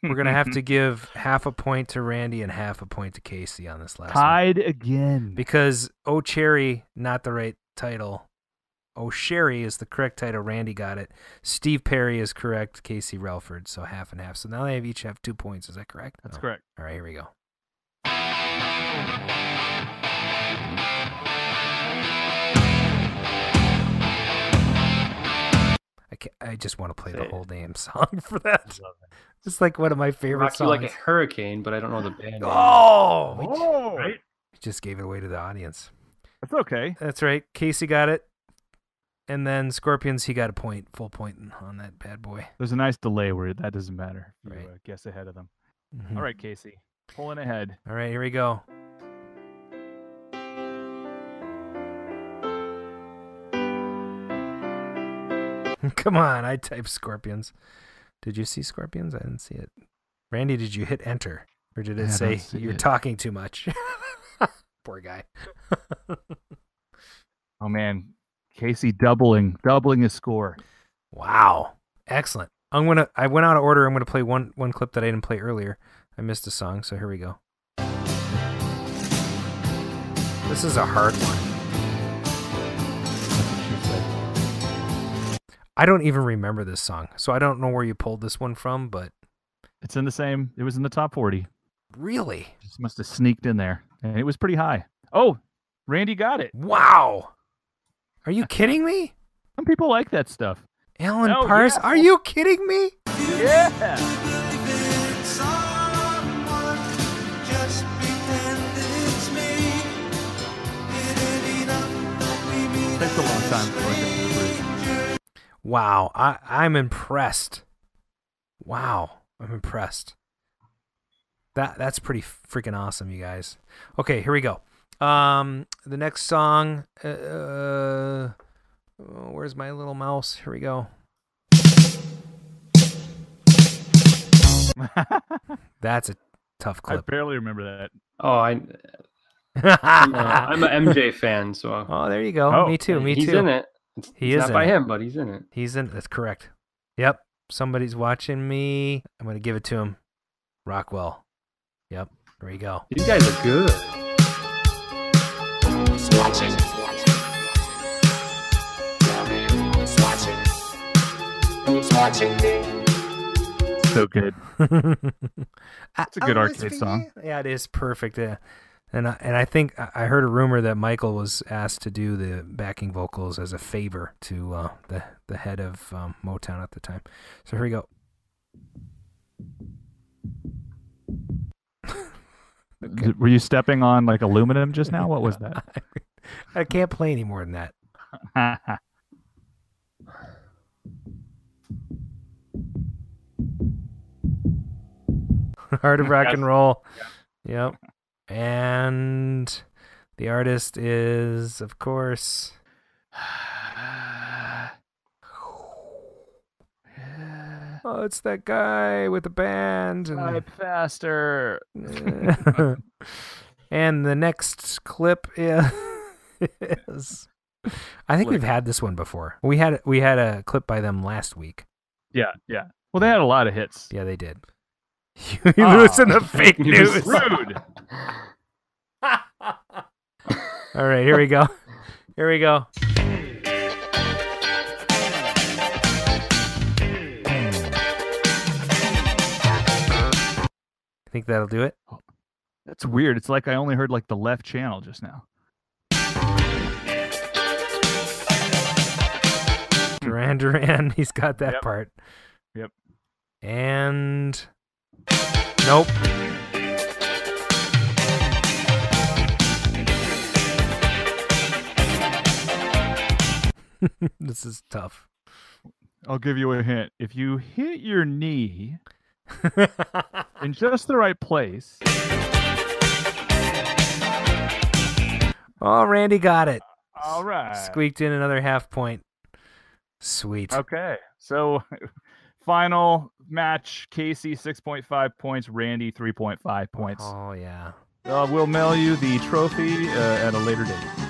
We're gonna have to give half a point to Randy and half a point to Casey on this last one tied again. because Oh Cherry not the right title. Oh Sherry is the correct title. Randy got it. Steve Perry is correct. Casey Relford. So half and half. So now they have each have two points. Is that correct? That's Oh. correct. All right, here we go. I, ca I just want to play the it. whole damn song for that. It's like one of my favorite Rock you songs. like a hurricane, but I don't know the band. name. oh, we Oh, Right? just gave it away to the audience. that's okay. That's right. Casey got it. And then Scorpions, he got a point, full point on that bad boy. There's a nice delay where that doesn't matter. You Right. uh, guess ahead of them. Mhm. All right, Casey, pulling ahead. All right, here we go. Come on, I typed Scorpions. Did you see Scorpions? I didn't see it. Randy, did you hit enter? Or did it don't say you're it. talking too much? Poor guy. Oh man, Casey doubling, doubling his score. Wow. Excellent. I'm gonna I went out of order. I'm gonna play one one clip that I didn't play earlier. I missed a song, so here we go. This is a hard one. I don't even remember this song, so I don't know where you pulled this one from, but It's in the same. It was in the top forty. really? Just must have sneaked in there, and it was pretty high. Oh, Randy got it. Wow. Are you kidding me? Some people like that stuff. Alan Oh, Pars, yeah. are you kidding me? Yeah. Takes a long time for it. Wow, I, I'm impressed. Wow, I'm impressed. That that's pretty freaking awesome, you guys. Okay, here we go. Um, the next song. Uh, uh, where's my little mouse? Here we go. That's a tough clip. I barely remember that. Oh, I, I'm, a, I'm a MJ fan, so oh, there you go. Oh, me too. Me he's too. He's in it. It's, He it's is not in by it. him, but he's in it. He's in. That's correct. Yep. Somebody's watching me. I'm gonna give it to him. Rockwell. Yep. There you go. These guys are good. So good. It's a good arcade song. Yeah, it is perfect. Yeah. And I, and I think I heard a rumor that Michael was asked to do the backing vocals as a favor to uh, the the head of um, Motown at the time. So here we go. D- Were you stepping on like aluminum just now? What was that? I can't play any more than that. Heart of rock and roll. Yep. And the artist is, of course, oh, it's that guy with the band. And, Type faster. and the next clip is, I think we've had this one before. We had we had a clip by them last week. Yeah, yeah. Well, they had a lot of hits. Yeah, they did. You ah, listen to fake news. Rude. All right, here we go. Here we go. I think that'll do it. Oh, that's weird. It's like I only heard like the left channel just now. Duran Duran, he's got that Yep. part. Yep. And nope. this is tough. I'll give you a hint. If you hit your knee in just the right place, Oh, Randy got it. all right. Squeaked in another half point. Sweet. Okay. So final match Casey 6.5 points, Randy 3.5 points. Oh yeah. Uh, we'll mail you the trophy uh, at a later date.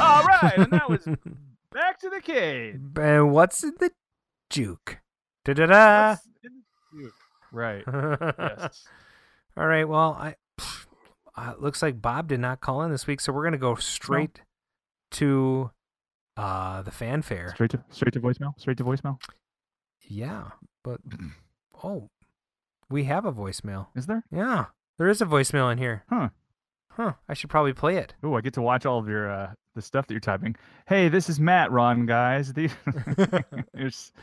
All right, and that was back to the cave. And what's in the juke? Da da da. What's in the juke? Right. Yes. All right. Well, I uh, looks like Bob did not call in this week, so we're gonna go straight to uh the fanfare. Straight to straight to voicemail. Straight to voicemail. Yeah, but oh, we have a voicemail. Is there? Yeah, there is a voicemail in here. Huh. Huh. I should probably play it. Oh, I get to watch all of your uh, the stuff that you're typing. Hey, this is Matt. Ron, guys. The- There's-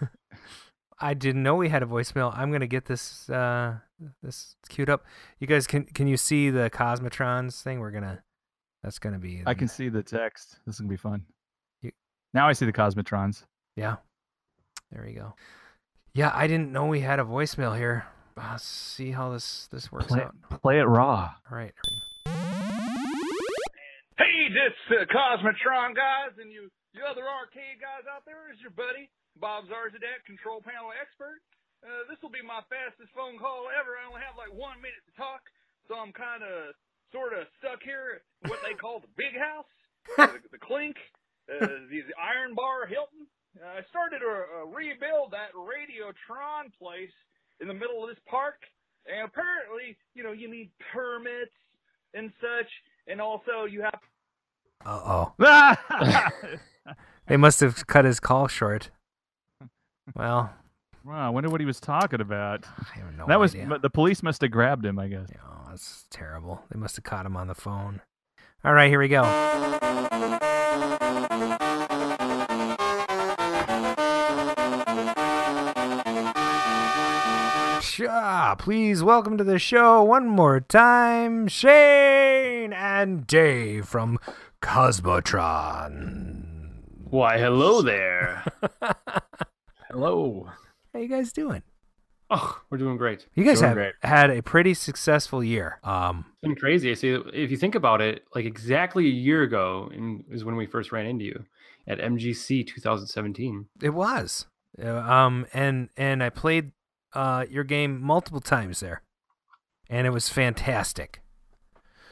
I didn't know we had a voicemail. I'm gonna get this uh this queued up. You guys can can you see the Cosmotrons thing? We're gonna that's gonna be I can see the text. This is gonna be fun. Now I see the Cosmotrons. Yeah. There we go. Yeah, I didn't know we had a voicemail here. Uh, see how this this works Play, out. play it raw. All right. Hey, this uh, Cosmotron guys and you, you other arcade guys out there is your buddy Bob Zarzadak, control panel expert. Uh, this will be my fastest phone call ever. I only have like one minute to talk, so I'm kind of sort of stuck here at what they call the big house, the, the clink, uh, the, the Iron Bar Hilton. Uh, I started to uh, rebuild that Radiotron place in the middle of this park, and apparently, you know, you need permits and such, and also you have Uh oh. they must have cut his call short. Well, Wow, I wonder what he was talking about. I have no that was idea. but the police must have grabbed him, I guess. Oh, that's terrible. They must have caught him on the phone. All right, here we go. Sha, please welcome to the show one more time, Shane and Dave from Cosmotron. Why, hello there. Hello. How you guys doing? Oh, we're doing great. You guys Doing have great. had a pretty successful year. Um, It's been crazy. See, if you think about it, like exactly a year ago in, is when we first ran into you at MGC 2017. It was. Uh, Um and and I played uh your game multiple times there. And it was fantastic.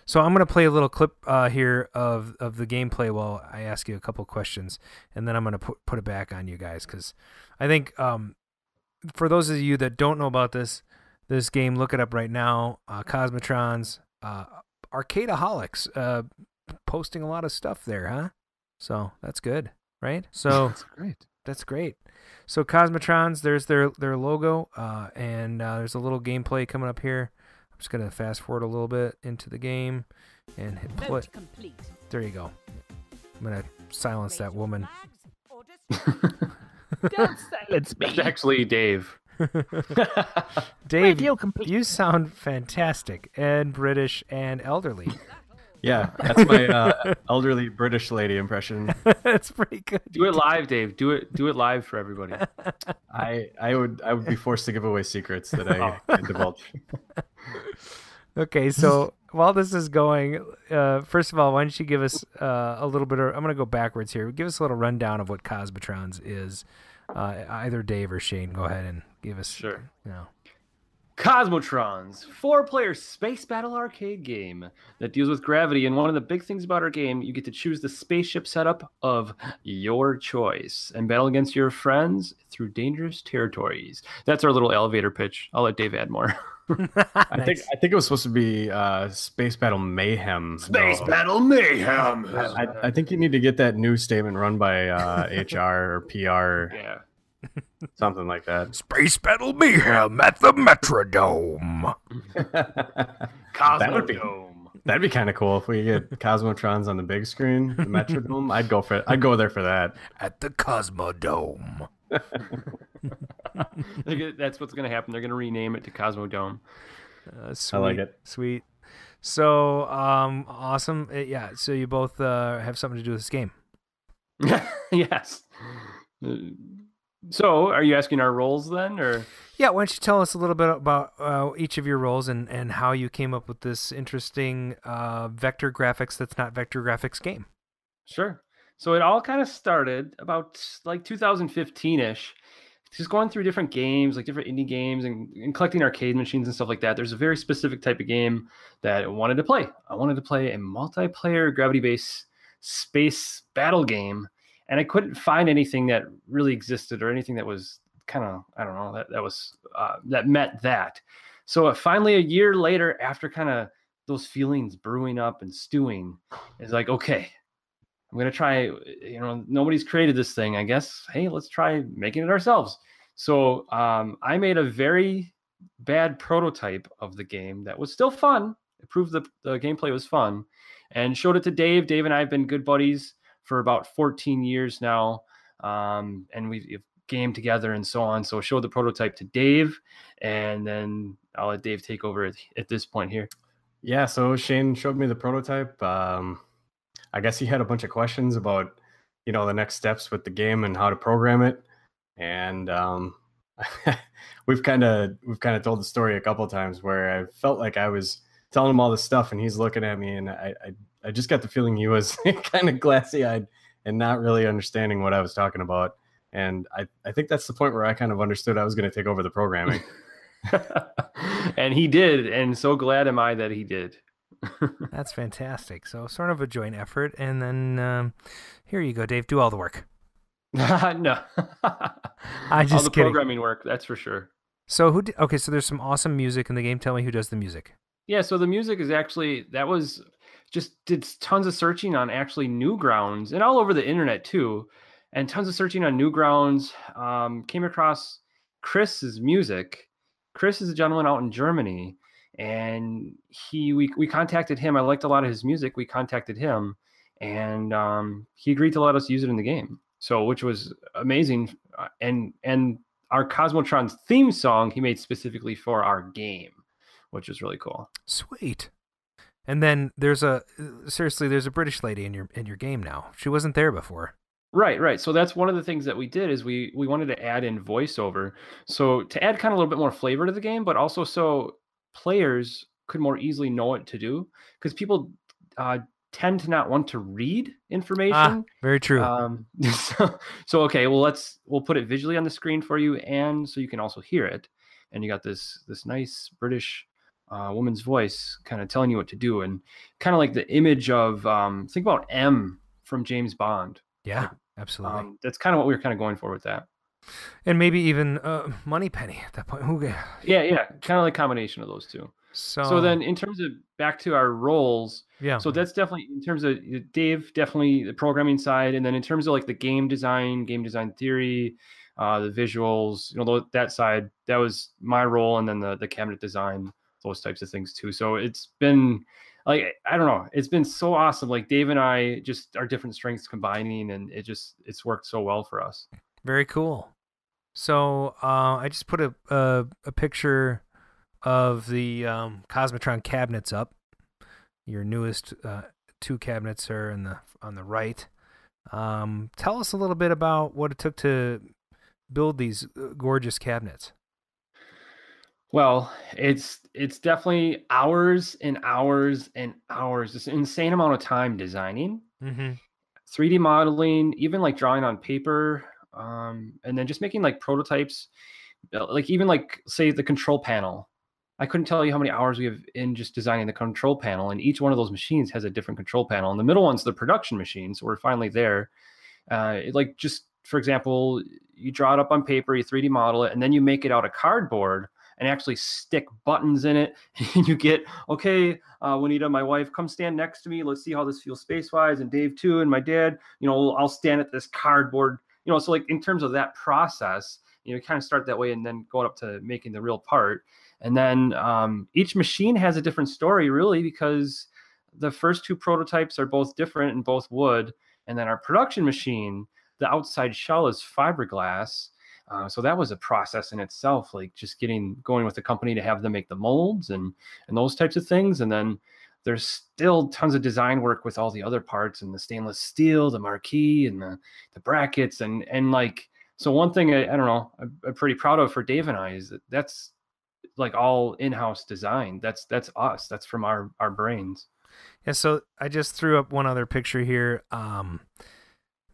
So I'm going to play a little clip uh here of of the gameplay while I ask you a couple questions and then I'm going to put put it back on you guys cuz I think um for those of you that don't know about this this game look it up right now. Uh Cosmotrons uh Arcadeaholics uh posting a lot of stuff there, huh? So, that's good, right? So That's great. That's great. So Cosmotrons, there's their their logo, uh, and uh, there's a little gameplay coming up here. I'm just gonna fast forward a little bit into the game and hit play. Complete. There you go. I'm gonna silence that woman. Don't silence That's actually Dave. Dave, you sound fantastic and British and elderly. Yeah, that's my uh, elderly British lady impression. that's pretty good. Do it live, Dave. Do it. Do it live for everybody. I I would I would be forced to give away secrets that I can't divulge. Okay, so while this is going, uh, first of all, why don't you give us uh, a little bit of? I'm going to go backwards here. Give us a little rundown of what Cosmotrons is. Uh, either Dave or Shane, go ahead and give us. Sure. You know. Cosmotrons, four-player space battle arcade game that deals with gravity. And one of the big things about our game, you get to choose the spaceship setup of your choice and battle against your friends through dangerous territories. That's our little elevator pitch. I'll let Dave add more. I think I think it was supposed to be uh, Space Battle Mayhem. Space though. Battle Mayhem. I, I think you need to get that new statement run by uh, HR or PR, Yeah. something like that. Space Battle Mayhem at the Metrodome. that would be Cosmodome. that'd be kind of cool if we get Cosmotrons on the big screen, the Metrodome. I'd go for I'd go there for that. At the Cosmodome. That's what's going to happen. They're going to rename it to Cosmodome. Uh, sweet, I like it. Sweet. So um, awesome. Uh, yeah. So you both uh, have something to do with this game. yes. So, are you asking our roles then, or Yeah, why don't you tell us a little bit about uh, each of your roles and, and how you came up with this interesting uh, vector graphics that's not vector graphics game? Sure. So it all kind of started about like 2015 ish. Just going through different games, like different indie games, and, and collecting arcade machines and stuff like that. There's a very specific type of game that I wanted to play. I wanted to play a multiplayer gravity based space battle game, and I couldn't find anything that really existed or anything that was kind of I don't know that that was uh, that met that. So uh, finally, a year later, after kind of those feelings brewing up and stewing, it's like okay, I'm gonna try. You know, nobody's created this thing. I guess. Hey, let's try making it ourselves. So um, I made a very bad prototype of the game that was still fun. It proved the, the gameplay was fun, and showed it to Dave. Dave and I have been good buddies for about 14 years now, um, and we've, gamed together and so on. So show the prototype to Dave, and then I'll let Dave take over at, at this point here. Yeah, so Shane showed me the prototype. Um, I guess he had a bunch of questions about you know the next steps with the game and how to program it. And um, we've kind of we've kind of told the story a couple times where I felt like I was telling him all this stuff and he's looking at me and I I, I just got the feeling he was kind of glassy eyed and not really understanding what I was talking about. And I, I think that's the point where I kind of understood I was going to take over the programming. and he did, and so glad am I that he did. That's fantastic. So sort of a joint effort, and then um, here you go, Dave. Do all the work. no, I just all the kidding. programming work. That's for sure. So who? Di- okay, so there's some awesome music in the game. Tell me who does the music. Yeah, so the music is actually that was just did tons of searching on actually Newgrounds and all over the internet too, and tons of searching on Newgrounds. Um, came across Chris's music. Chris is a gentleman out in Germany, and he we we contacted him. I liked a lot of his music. We contacted him, and um, he agreed to let us use it in the game. So which was amazing, Uh, and and our Cosmotron's theme song he made specifically for our game, which was really cool. Sweet. And then there's a seriously, there's a British lady in your in your game now. She wasn't there before. Right, right. So that's one of the things that we did is we we wanted to add in voiceover. So to add kind of a little bit more flavor to the game, but also so players could more easily know what to do because people uh, tend to not want to read information. Ah, very true. Um, so, so okay, well let's we'll put it visually on the screen for you, and so you can also hear it. And you got this this nice British uh, woman's voice kind of telling you what to do, and kind of like the image of um, think about M from James Bond. Yeah, absolutely. Um, that's kind of what we were kind of going for with that. and maybe even uh, Moneypenny at that point. Who? Yeah, yeah, kind of like combination of those two. So, So then, in terms of back to our roles, Yeah. So that's definitely in terms of Dave, definitely the programming side, and then in terms of like the game design, game design theory, uh, the visuals, you know, that side, that was my role, and then the the cabinet design, those types of things too. So it's been like I don't know, it's been so awesome. Like Dave and I, just our different strengths combining, and it just it's worked so well for us. Very cool. So uh, I just put a, a a picture of the um, Cosmotron cabinets up. Your newest uh, two cabinets are in the on the right. Um, tell us a little bit about what it took to build these uh, gorgeous cabinets. Well, it's it's definitely hours and hours and hours, this insane amount of time designing. Mm-hmm. 3D modeling, even like drawing on paper, um, and then just making like prototypes, uh, like even like say the control panel. I couldn't tell you how many hours we have in just designing the control panel, and each one of those machines has a different control panel. And the middle one's the production machine, so we're finally there. Uh, it, like just for example, you draw it up on paper, you 3D model it, and then you make it out of cardboard and actually stick buttons in it. And you get, okay, uh, Juanita, my wife, come stand next to me. Let's see how this feels space wise. And Dave, too, and my dad, you know, I'll stand at this cardboard, you know. So, like, in terms of that process, you know, kind of start that way and then going up to making the real part. And then um, each machine has a different story, really, because the first two prototypes are both different and both wood. And then our production machine, the outside shell is fiberglass. Uh, so that was a process in itself, like just getting going with the company to have them make the molds and and those types of things. And then there's still tons of design work with all the other parts and the stainless steel, the marquee, and the the brackets, and and like so. One thing I, I don't know, I'm, I'm pretty proud of for Dave and I is that that's like all in-house design. That's that's us. That's from our our brains. Yeah, so I just threw up one other picture here. Um,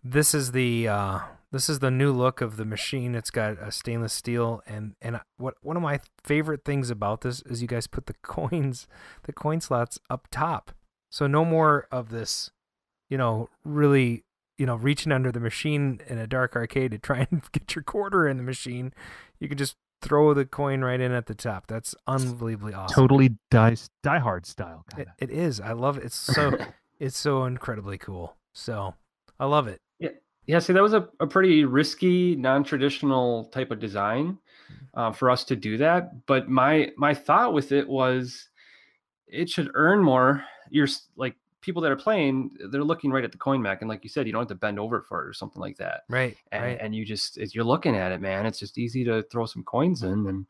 this is the uh, this is the new look of the machine. It's got a stainless steel, and and what one of my favorite things about this is you guys put the coins, the coin slots up top. So no more of this, you know, really, you know, reaching under the machine in a dark arcade to try and get your quarter in the machine. You can just throw the coin right in at the top. That's unbelievably awesome. Totally die die hard style. It, it is. I love it. It's so it's so incredibly cool. So I love it. Yeah. See, that was a, a pretty risky, non-traditional type of design uh, for us to do that. But my my thought with it was, it should earn more. You're like people that are playing, they're looking right at the coin mech, and like you said, you don't have to bend over for it or something like that. Right. And, right. and you just as you're looking at it, man, it's just easy to throw some coins in and.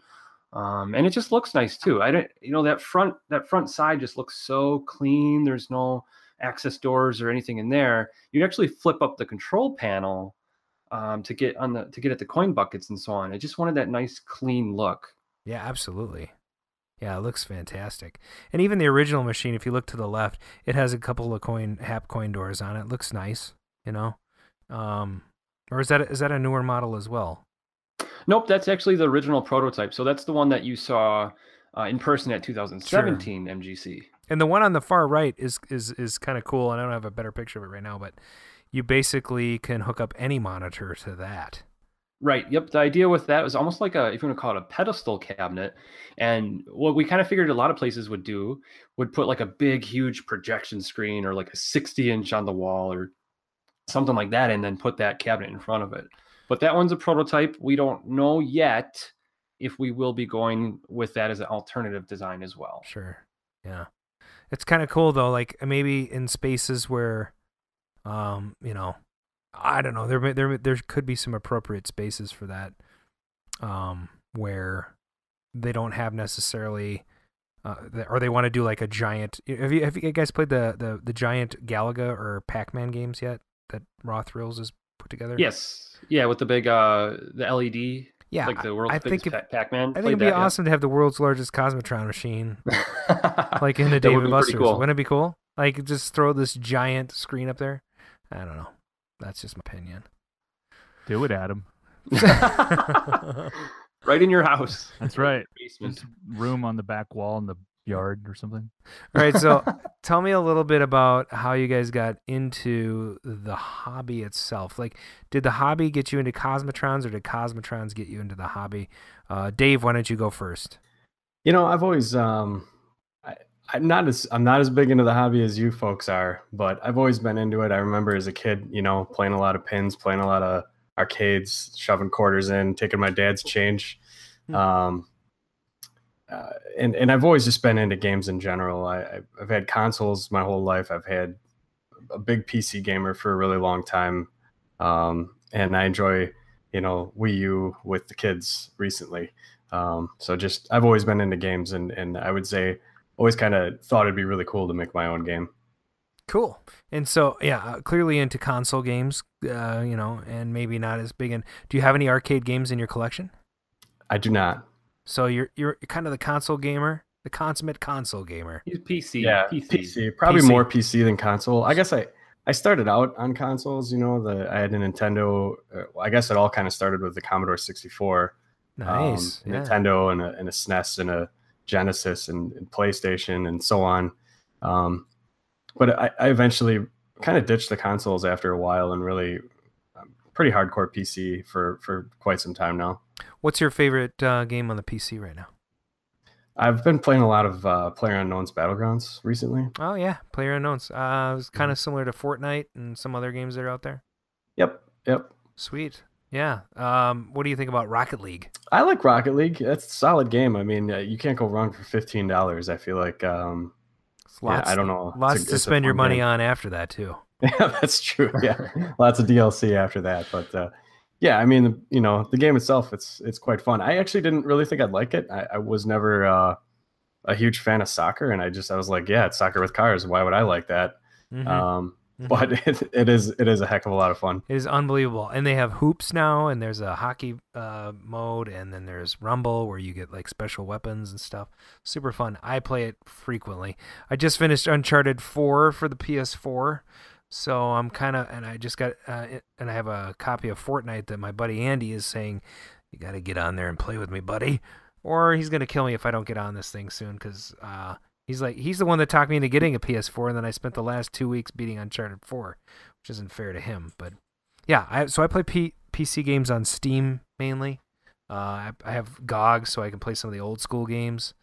Um, and it just looks nice too. I don't, you know, that front that front side just looks so clean. There's no access doors or anything in there, you'd actually flip up the control panel um, to get on the to get at the coin buckets and so on. I just wanted that nice clean look. Yeah, absolutely. Yeah, it looks fantastic. And even the original machine, if you look to the left, it has a couple of coin hap coin doors on it. it looks nice, you know. Um, or is that is that a newer model as well? Nope, that's actually the original prototype. So that's the one that you saw uh, in person at 2017 MGC. And the one on the far right is is is kind of cool. And I don't have a better picture of it right now, but you basically can hook up any monitor to that. Right. Yep. The idea with that was almost like a, if you want to call it a pedestal cabinet. And what we kind of figured a lot of places would do would put like a big, huge projection screen or like a 60 inch on the wall or something like that, and then put that cabinet in front of it. But that one's a prototype. We don't know yet if we will be going with that as an alternative design as well. Sure. Yeah. It's kind of cool though. Like maybe in spaces where, um, you know, I don't know. There, there, there could be some appropriate spaces for that, um, where they don't have necessarily, uh, or they want to do like a giant. Have you, have you guys played the the the giant Galaga or Pac Man games yet? That Raw Thrills has put together. Yes. Yeah. With the big, uh, the LED. Yeah, Like the world's I think if- Pa- Pac-Man. I think it'd be that, yeah. awesome to have the world's largest Cosmotron machine, like in the That would David be pretty Buster's. cool. Wouldn't it be cool? Like just throw this giant screen up there. I don't know. That's just my opinion. Do it, Adam. right in your house. That's right. Basement. Just room on the back wall in the yard or something. All right, so tell me a little bit about how you guys got into the hobby itself. Like, did the hobby get you into Cosmotrons, or did Cosmotrons get you into the hobby? Uh, Dave, why don't you go first? You know, I've always um I, I'm not as I'm not as big into the hobby as you folks are, but I've always been into it. I remember as a kid, you know, playing a lot of pins, playing a lot of arcades, shoving quarters in, taking my dad's change. Um uh, and and I've always just been into games in general. I I've had consoles my whole life. I've had a big PC gamer for a really long time, um, and I enjoy you know Wii U with the kids recently. Um, so just I've always been into games, and and I would say always kind of thought it'd be really cool to make my own game. Cool. And so, yeah, uh, clearly into console games, uh, you know, and maybe not as big. And do you have any arcade games in your collection? I do not. So you're you're kind of the console gamer, the consummate console gamer. He's PC. Yeah, PC. PC. Probably PC. more PC than console. I guess I I started out on consoles. You know, the I had a Nintendo. Uh, well, I guess it all kind of started with the Commodore 64. Nice. um, yeah. Nintendo and a, and a SNES and a Genesis and, and PlayStation and so on. Um, but I, I eventually kind of ditched the consoles after a while and really um, pretty hardcore PC for for quite some time now. What's your favorite uh, game on the PC right now? I've been playing a lot of uh, Player Unknown's Battlegrounds recently. Oh yeah, Player Unknowns. Uh, it's kind of similar to Fortnite and some other games that are out there. Yep, yep. Sweet. Yeah. Um, what do you think about Rocket League? I like Rocket League. That's a solid game. I mean, uh, you can't go wrong for fifteen dollars. I feel like. Um, yeah, Lots, I don't know. A- Lots it's to spend your money game. on after that too. Yeah, that's true. Yeah, lots of DLC after that, but uh, yeah, I mean, you know, the game itself, it's it's quite fun. I actually didn't really think I'd like it. I, I was never uh, a huge fan of soccer, and I just I was like, yeah, it's soccer with cars. Why would I like that? Mhm. Um, Mhm. But it, it is it is a heck of a lot of fun. It is unbelievable. And they have hoops now, and there's a hockey uh, mode, and then there's Rumble where you get like special weapons and stuff. Super fun. I play it frequently. I just finished Uncharted 4 for the PS4. So I'm kind of, and I just got, uh, and I have a copy of Fortnite that my buddy Andy is saying, you got to get on there and play with me, buddy. Or he's going to kill me if I don't get on this thing soon because uh, he's like, he's the one that talked me into getting a PS4, and then I spent the last two weeks beating Uncharted 4, which isn't fair to him. But yeah, I, so I play P, PC games on Steam mainly. Uh, I, I have GOG, so I can play some of the old school games.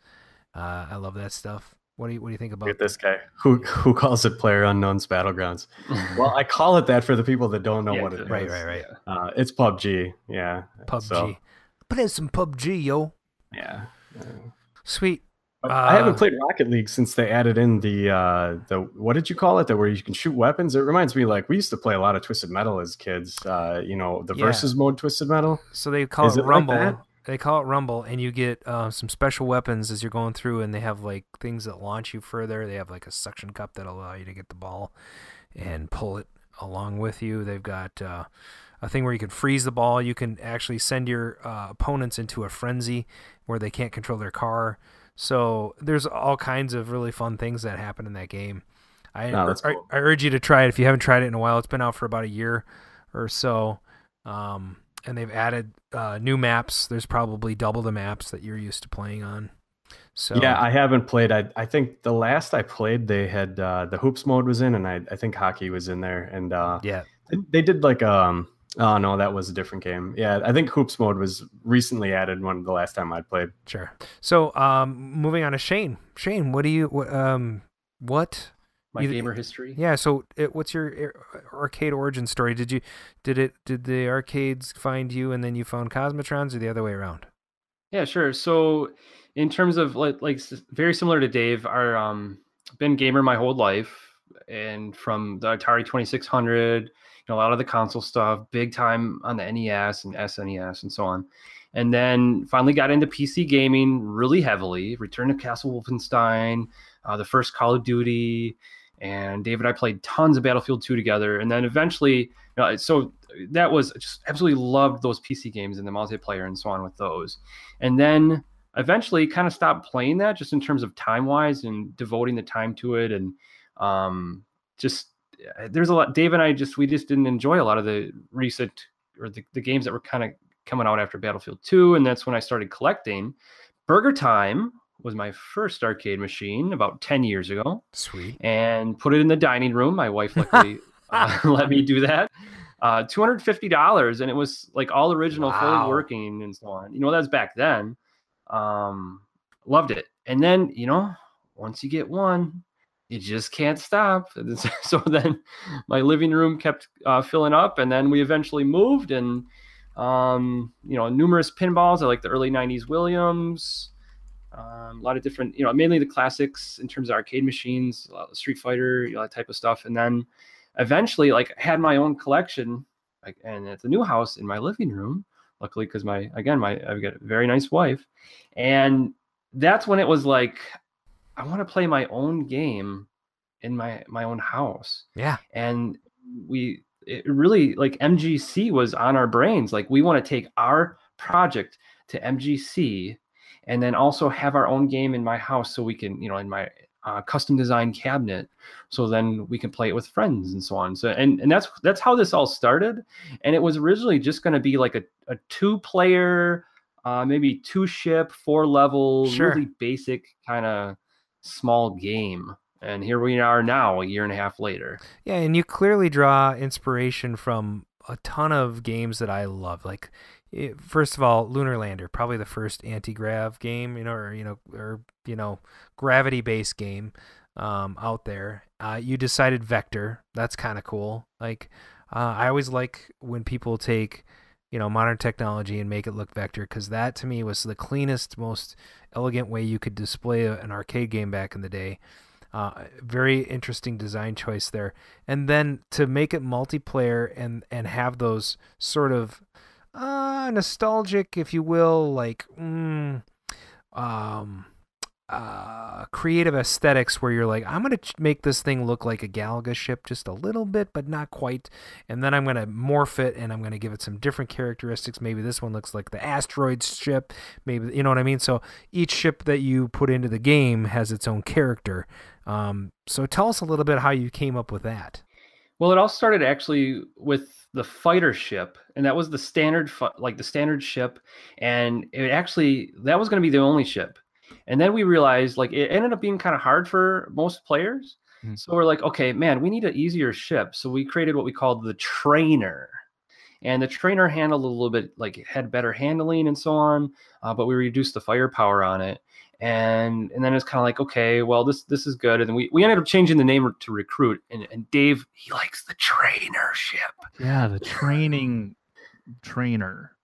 Uh, I love that stuff. What do you What do you think about Look at this guy who who calls it Player Unknown's Battlegrounds. well, I call it that for the people that don't know Yeah, what it is. Right, right, right. Uh, it's PUBG. Yeah. PUBG? So, Play some PUBG, yo. yeah. Sweet. But I haven't Uh, played Rocket League since they added in the uh the what did you call it? That where you can shoot weapons. It reminds me like we used to play a lot of Twisted Metal as kids. Uh, you know, the Yeah. versus mode Twisted Metal. So they call Is it it Rumble. that? They call it Rumble, and you get uh, some special weapons as you're going through, and they have like things that launch you further. They have like a suction cup that allow you to get the ball and pull it along with you. They've got uh, a thing where you can freeze the ball. You can actually send your uh, opponents into a frenzy where they can't control their car. So there's all kinds of really fun things that happen in that game. I, No, that's I. I urge you to try it if you haven't tried it in a while. It's been out for about a year or so. Um, and they've added uh, new maps. There's probably double the maps that you're used to playing on. So Yeah, I haven't played. I I think the last I played, they had uh, the hoops mode was in, and I I think hockey was in there, and uh, yeah, they, they did like um. Oh no, that was a different game. Yeah, I think hoops mode was recently added. One the last time I played. Sure. So, um, moving on to Shane. Shane, what do you what um what My you- gamer history. Yeah. So, it, what's your arcade origin story? Did you did it did the arcades find you and then you found Cosmotrons, or the other way around? Yeah, sure. So, in terms of like, like very similar to Dave, our um, been gamer my whole life, and from the Atari Twenty Six Hundred, you know, a lot of the console stuff, big time on the NES and SNES and so on, and then finally got into PC gaming really heavily. Return to Castle Wolfenstein, uh, the first Call of Duty, and Dave and I played tons of Battlefield Two together, and then eventually, you know, so that was just absolutely loved those PC games and the multiplayer and so on with those. And then eventually kind of stopped playing that just in terms of time wise and devoting the time to it. And um just there's a lot dave and i just we just didn't enjoy a lot of the recent or the, the games that were kind of coming out after battlefield 2 and that's when i started collecting. BurgerTime was my first arcade machine about 10 years ago Sweet. and put it in the dining room. My wife luckily uh, let me do that. Uh, $250 and it was like all original Wow. fully working and so on. You know that's back then. Um loved it. And then you know once you get one you just can't stop. So then my living room kept uh, filling up and then we eventually moved and um you know numerous pinballs. I like the early 90s williams um, a lot of different you know mainly the classics in terms of arcade machines a lot of street fighter you know, that type of stuff. And then eventually like had my own collection like and at the new house in my living room luckily because my again my i've got a very nice wife. And that's when it was like i want to play my own game in my my own house. Yeah. and we it really like mgc was on our brains. Like we want to take our project to mgc and then also have our own game in my house so we can you know in my uh, custom design cabinet so then we can play it with friends and so on. So and and that's that's how this all started. And it was originally just going to be like a, a two player uh maybe two ship four level Sure. really basic kind of small game. And here we are now a year and a half later. Yeah, and you clearly draw inspiration from a ton of games that I love. Like, it, first of all, Lunar Lander, probably the first anti-grav game, you know, or you know, or you know, gravity-based game um, out there. Uh, you decided Vector. That's kind of cool. Like, uh, I always like when people take you know modern technology and make it look vector because that to me was the cleanest most elegant way you could display an arcade game back in the day uh, very interesting design choice there. And then to make it multiplayer and and have those sort of uh nostalgic if you will like mm, um uh creative aesthetics where you're like i'm gonna ch- make this thing look like a galaga ship just a little bit but not quite and then i'm gonna morph it and i'm gonna give it some different characteristics. Maybe this one looks like the asteroid ship. Maybe you know what i mean? So each ship that you put into the game has its own character. Um, so tell us a little bit how you came up with that. Well, it all started actually with the fighter ship, and that was the standard, like the standard ship, and it actually that was going to be the only ship. And then we realized like it ended up being kind of hard for most players. Mhm. So we're like, okay, man, we need an easier ship. So we created what we called the trainer. And the trainer handled a little bit like it had better handling and so on, uh, but we reduced the firepower on it. And and then it's kind of like, okay, well, this this is good. And then we, we ended up changing the name to recruit. And, and Dave, he likes the trainer ship. Yeah, the training trainer.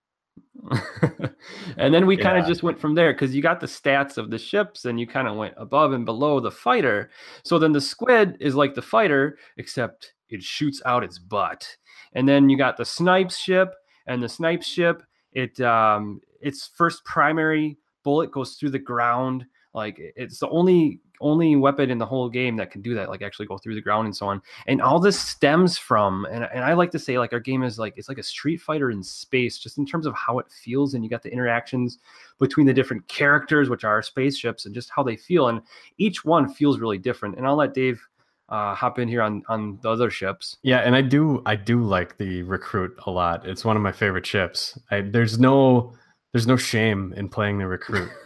and then we kind of just went from there because you got the stats of the ships and you kind of went above and below the fighter. So then the squid is like the fighter, except it shoots out its butt. And then you got the snipe ship, and the snipe ship, it um its first primary bullet goes through the ground. Like it's the only only weapon in the whole game that can do that, like actually go through the ground and so on. And all this stems from, and, and I like to say, like our game is like it's like a Street Fighter in space, just in terms of how it feels, and you got the interactions between the different characters, which are spaceships, and just how they feel, and each one feels really different. And I'll let Dave uh, hop in here on on the other ships. Yeah, and I do I do like the recruit a lot. It's one of my favorite ships. I, there's no there's no shame in playing the recruit.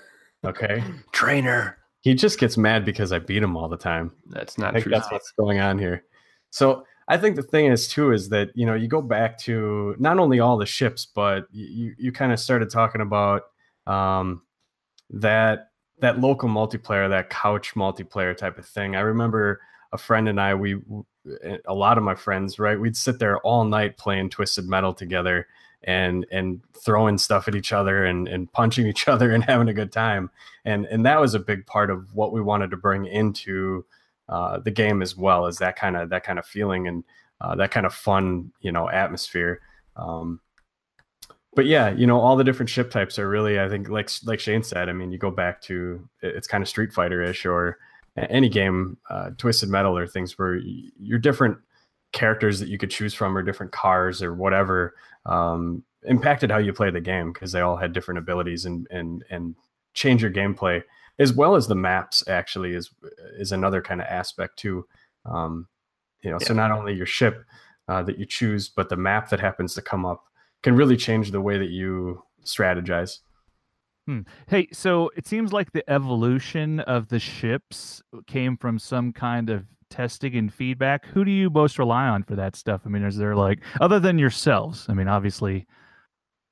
Okay, trainer. He just gets mad because I beat him all the time. That's not I think true. that's what's going on here. So I think the thing is too is that you know you go back to not only all the ships, but you you kind of started talking about um, that that local multiplayer, that couch multiplayer type of thing. I remember a friend and I, we a lot of my friends, right? We'd sit there all night playing Twisted Metal together and and throwing stuff at each other and and punching each other and having a good time. And and that was a big part of what we wanted to bring into uh, the game as well as that kind of that kind of feeling and uh, that kind of fun, you know, atmosphere. Um, but yeah, you know, all the different ship types are really, I think, like like Shane said. I mean, you go back to it's kind of Street Fighter ish or any game, uh, Twisted Metal or things where you're different characters that you could choose from or different cars or whatever um, impacted how you play the game because they all had different abilities and and and change your gameplay as well as the maps actually is is another kind of aspect too. Um, you know so not only your ship uh, that you choose but the map that happens to come up can really change the way that you strategize. Hmm. Hey, so it seems like the evolution of the ships came from some kind of testing and feedback. Who do you most rely on for that stuff? I mean, is there like other than yourselves? I mean, obviously,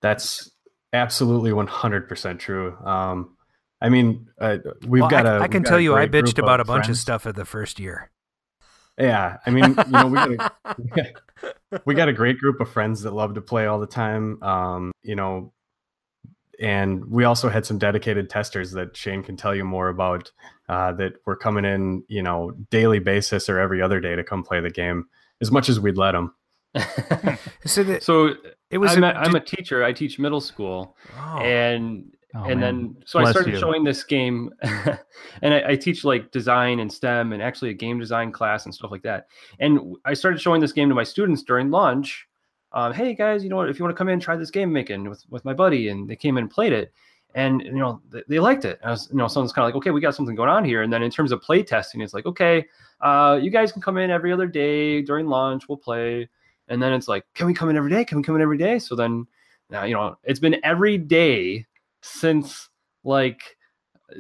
that's absolutely 100% true. Um, I mean, uh, we've Well, got I, a. I can got tell a you, I bitched about a bunch of stuff at the first year. Yeah, I mean, you know, we got, a, we got a great group of friends that love to play all the time. Um, you know, and we also had some dedicated testers that Shane can tell you more about uh, that were coming in, you know, daily basis or every other day to come play the game as much as we'd let them. So, the, So it was. I'm, a- a, I'm a teacher. I teach middle school, Oh. and Oh, and man. then so I started you. showing this game, and I, I teach like design and STEM, and actually a game design class and stuff like that. And I started showing this game to my students during lunch. Um, hey guys, you know what? If you want to come in, try this game making with with my buddy, and they came in and played it, and you know they, they liked it. I was, you know, someone's kind of like, okay, we got something going on here. And then in terms of play testing, it's like, okay, uh, you guys can come in every other day during lunch. We'll play. And then it's like, can we come in every day? Can we come in every day? So then, now you know, it's been every day since like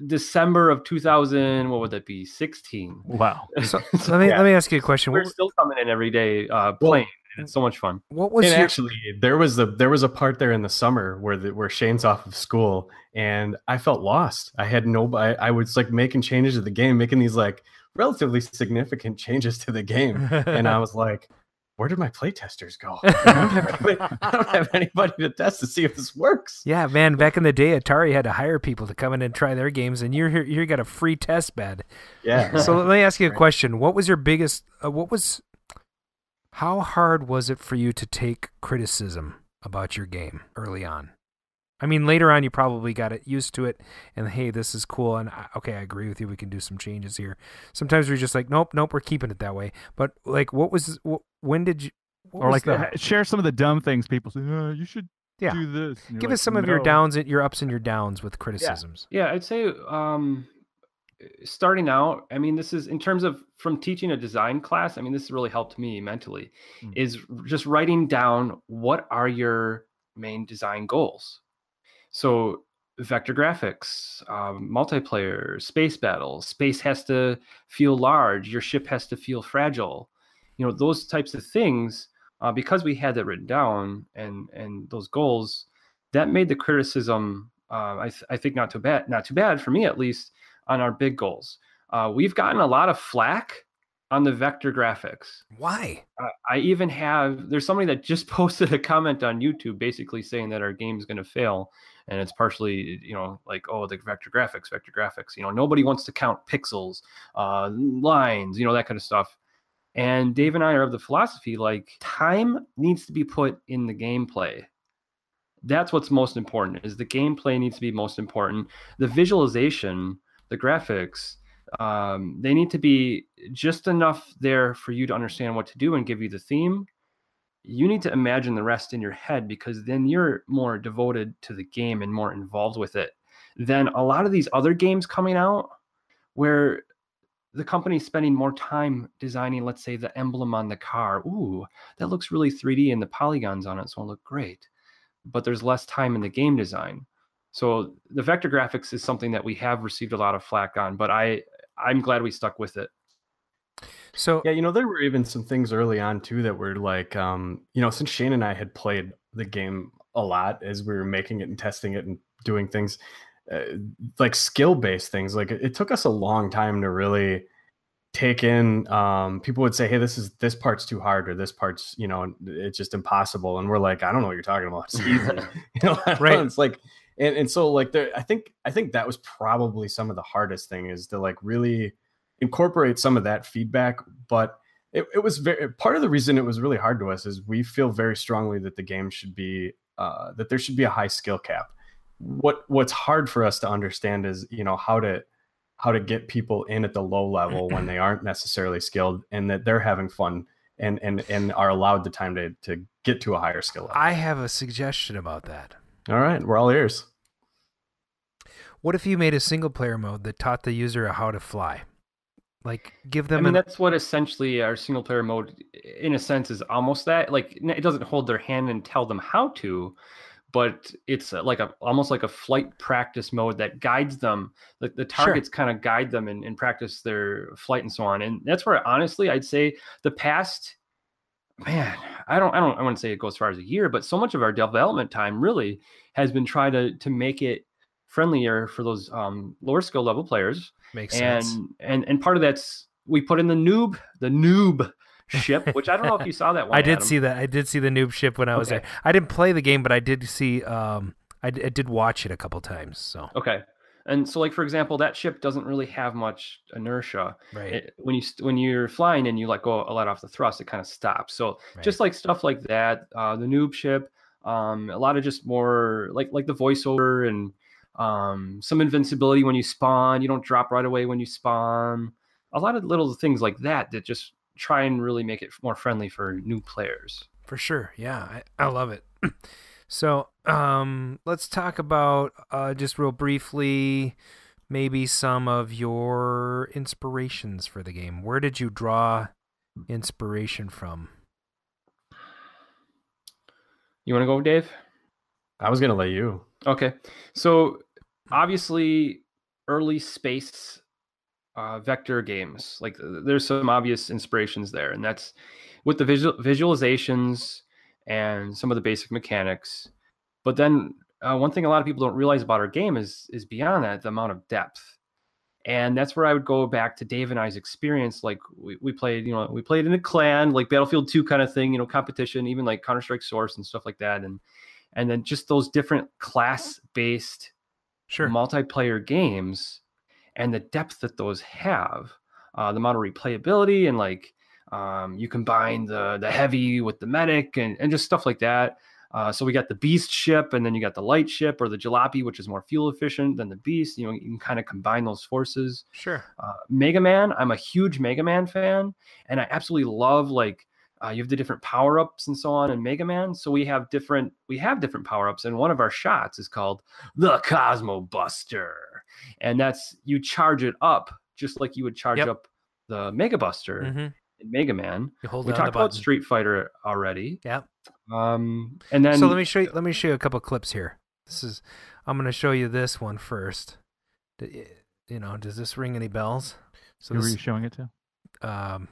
December of 2000. What would that be? 16. wow. so, so let me Yeah. let me ask you a question. We're still coming in every day uh, playing. It's so much fun. what was and your actually, there was the there was a part there in the summer where the, where Shane's off of school, and I felt lost. I had no, I, I was like making changes to the game, making these like relatively significant changes to the game, and I was like, where did my playtesters go? I don't, have anybody, I don't have anybody to test to see if this works. Yeah, man. Back in the day, Atari had to hire people to come in and try their games, and you're here. You got a free test bed. Yeah. So let me ask you a question. What was your biggest? Uh, what was? How hard was it for you to take criticism about your game early on? I mean, later on, you probably got it used to it, and hey, this is cool, and I- okay, I agree with you. We can do some changes here. Sometimes we're just like, nope, nope, we're keeping it that way. But like, what was? Wh- when did you? or like the- the, share some of the dumb things people say. Oh, you should Yeah. do this. Give like, us some of your downs, and your ups and your downs with criticisms. Yeah, I'd say um, starting out, I mean, this is in terms of from teaching a design class, I mean, this really helped me mentally, Mm. is just writing down what are your main design goals. So, vector graphics, um, multiplayer, space battles, space has to feel large, your ship has to feel fragile. You know, those types of things, uh, because we had that written down and and those goals, that made the criticism uh, I, th- I think not too bad not too bad for me at least on our big goals. Uh, we've gotten a lot of flack on the vector graphics. Why? uh, i even have there's somebody that just posted a comment on youtube basically saying that our game's going to fail and it's partially you know like oh the vector graphics vector graphics you know nobody wants to count pixels uh, lines you know that kind of stuff. And dave and i are of the philosophy like time needs to be put in the gameplay. That's what's most important is the gameplay needs to be most important. The visualization the graphics um, they need to be just enough there for you to understand what to do and give you the theme you need to imagine the rest in your head because then you're more devoted to the game and more involved with it than a lot of these other games coming out where the company's spending more time designing, let's say, the emblem on the car. Ooh, that looks really 3D and the polygons on it's going to look great. But there's less time in the game design. So the vector graphics is something that we have received a lot of flack on, but I I'm glad we stuck with it. So yeah, you know, there were even some things early on too that were like, um, you know, since Shane and I had played the game a lot as we were making it and testing it and doing things, uh, like skill based things. Like it took us a long time to really take in. Um, people would say, "Hey, this is this part's too hard," or "This part's you know it's just impossible," and we're like, "I don't know what you're talking about. It's easy." you know, Right. It's like, and and so like there, I think I think that was probably some of the hardest thing is to like really incorporate some of that feedback, but. It, it was very part of the reason it was really hard to us is we feel very strongly that the game should be uh, that there should be a high skill cap what what's hard for us to understand is you know how to how to get people in at the low level when they aren't necessarily skilled and that they're having fun and and and are allowed the time to to get to a higher skill level. I have a suggestion about that. All right, we're all ears. What if you made a single player mode that taught the user how to fly? Like give them. I them mean, an that's what essentially our single player mode, in a sense, is almost that. Like, it doesn't hold their hand and tell them how to, but it's uh, like a almost like a flight practice mode that guides them. Like the Sure. targets kind of guide them and, and practice their flight and so on. And that's where, honestly, I'd say the past, man, I don't, I don't, I wouldn't say it goes as far as a year, but so much of our development time really has been trying to to make it friendlier for those um, lower skill level players makes and sense. and and part of that's we put in the noob the noob ship which i don't know if you saw that one I did Adam. see that. I did see the noob ship when I was Okay. there. I didn't play the game, but I did see. Um, I, I did watch it a couple times. So okay and so like for example that ship doesn't really have much inertia. Right. It- when you when you're flying and you let go a lot off the thrust it kind of stops. So just like stuff like that uh the noob ship um a lot of just more like like the voiceover and um some invincibility when you spawn. You don't drop right away when you spawn. A lot of little things like that that just try and really make it more friendly for new players. For sure, yeah, I, I love it. so um, let's talk about uh, just real briefly, maybe some of your inspirations for the game. Where did you draw inspiration from? You want to go, Dave? I was gonna let you. Okay. So obviously, early space uh, vector games, like there's some obvious inspirations there, and that's with the visual visualizations and some of the basic mechanics. But then uh, one thing a lot of people don't realize about our game is is beyond that the amount of depth. And that's where I would go back to Dave and I's experience. Like we, we played, you know, we played in a clan, like Battlefield 2 kind of thing, you know, competition, even like Counter-Strike Source and stuff like that. And and then just those different class-based sure. multiplayer games and the depth that those have, uh, the amount of replayability and like um, you combine the the heavy with the medic and, and just stuff like that. Uh, so we got the beast ship and then you got the light ship or the jalopy, which is more fuel efficient than the beast. You know, you can kind of combine those forces. Sure. Uh, Mega Man, I'm a huge Mega Man fan, and I absolutely love like uh, you have the different power ups and so on in Mega Man. So we have different we have different power ups, and one of our shots is called the Cosmo Buster, and that's you charge it up just like you would charge Yep. up the Mega Buster Mhm. In Mega Man. You hold we talked about button. Street Fighter already. Yeah. Um, and then so let me show you. Let me show you a couple clips here. This is. I'm going to show you this one first. You know, does this ring any bells? So Who were this, you showing it to? um,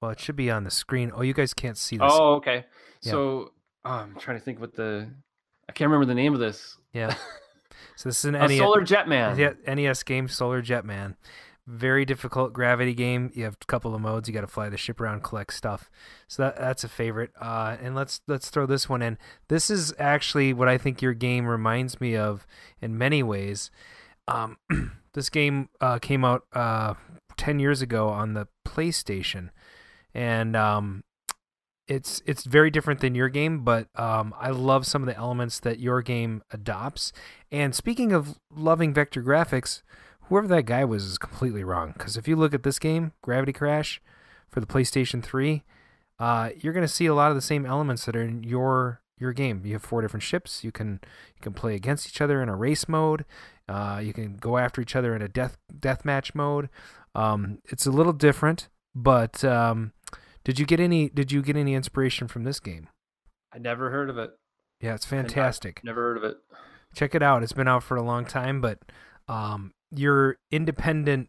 well, it should be on the screen. Oh, you guys can't see this. Oh, okay. Yeah. So uh, I'm trying to think what the I can't remember the name of this. Yeah. So this is an A NES, Solar Jetman. Yeah, NES game, Solar Jetman. Very difficult gravity game. You have a couple of modes. You got to fly the ship around, collect stuff. So that that's a favorite. Uh, and let's let's throw this one in. This is actually what I think your game reminds me of in many ways. Um, this game uh, came out uh, ten years ago on the PlayStation, and um, it's it's very different than your game, but um, I love some of the elements that your game adopts. And speaking of loving vector graphics, whoever that guy was is completely wrong. Because if you look at this game, Gravity Crash, for the PlayStation 3, uh, you're going to see a lot of the same elements that are in your your game. You have four different ships. You can you can play against each other in a race mode. Uh, you can go after each other in a death deathmatch mode. Um, it's a little different, but um, did you get any did you get any inspiration from this game? I never heard of it. Yeah, it's fantastic. Never heard of it. Check it out. It's been out for a long time, but um, your independent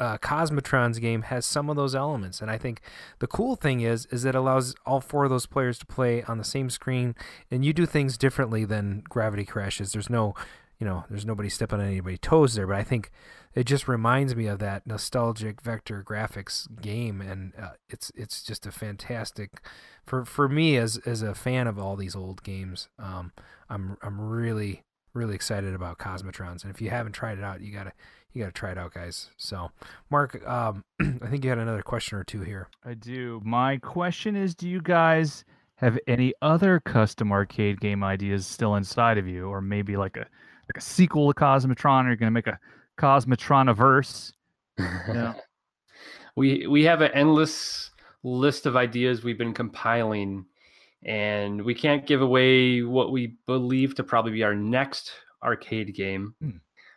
uh, Cosmotrons game has some of those elements, and I think the cool thing is is it allows all four of those players to play on the same screen, and you do things differently than Gravity Crashes. There's no, you know, there's nobody stepping on anybody's toes there, but I think it just reminds me of that nostalgic vector graphics game, and uh, it's it's just a fantastic for for me as as a fan of all these old games. Um, I'm I'm really really excited about Cosmotrons, and if you haven't tried it out, you gotta you gotta try it out, guys. So, Mark, um, I think you had another question or two here. I do. My question is do you guys have any other custom arcade game ideas still inside of you or maybe like a like a sequel to Cosmotron Are you're going to make a Cosmotroniverse? Yeah. we we have an endless list of ideas we've been compiling and we can't give away what we believe to probably be our next arcade game.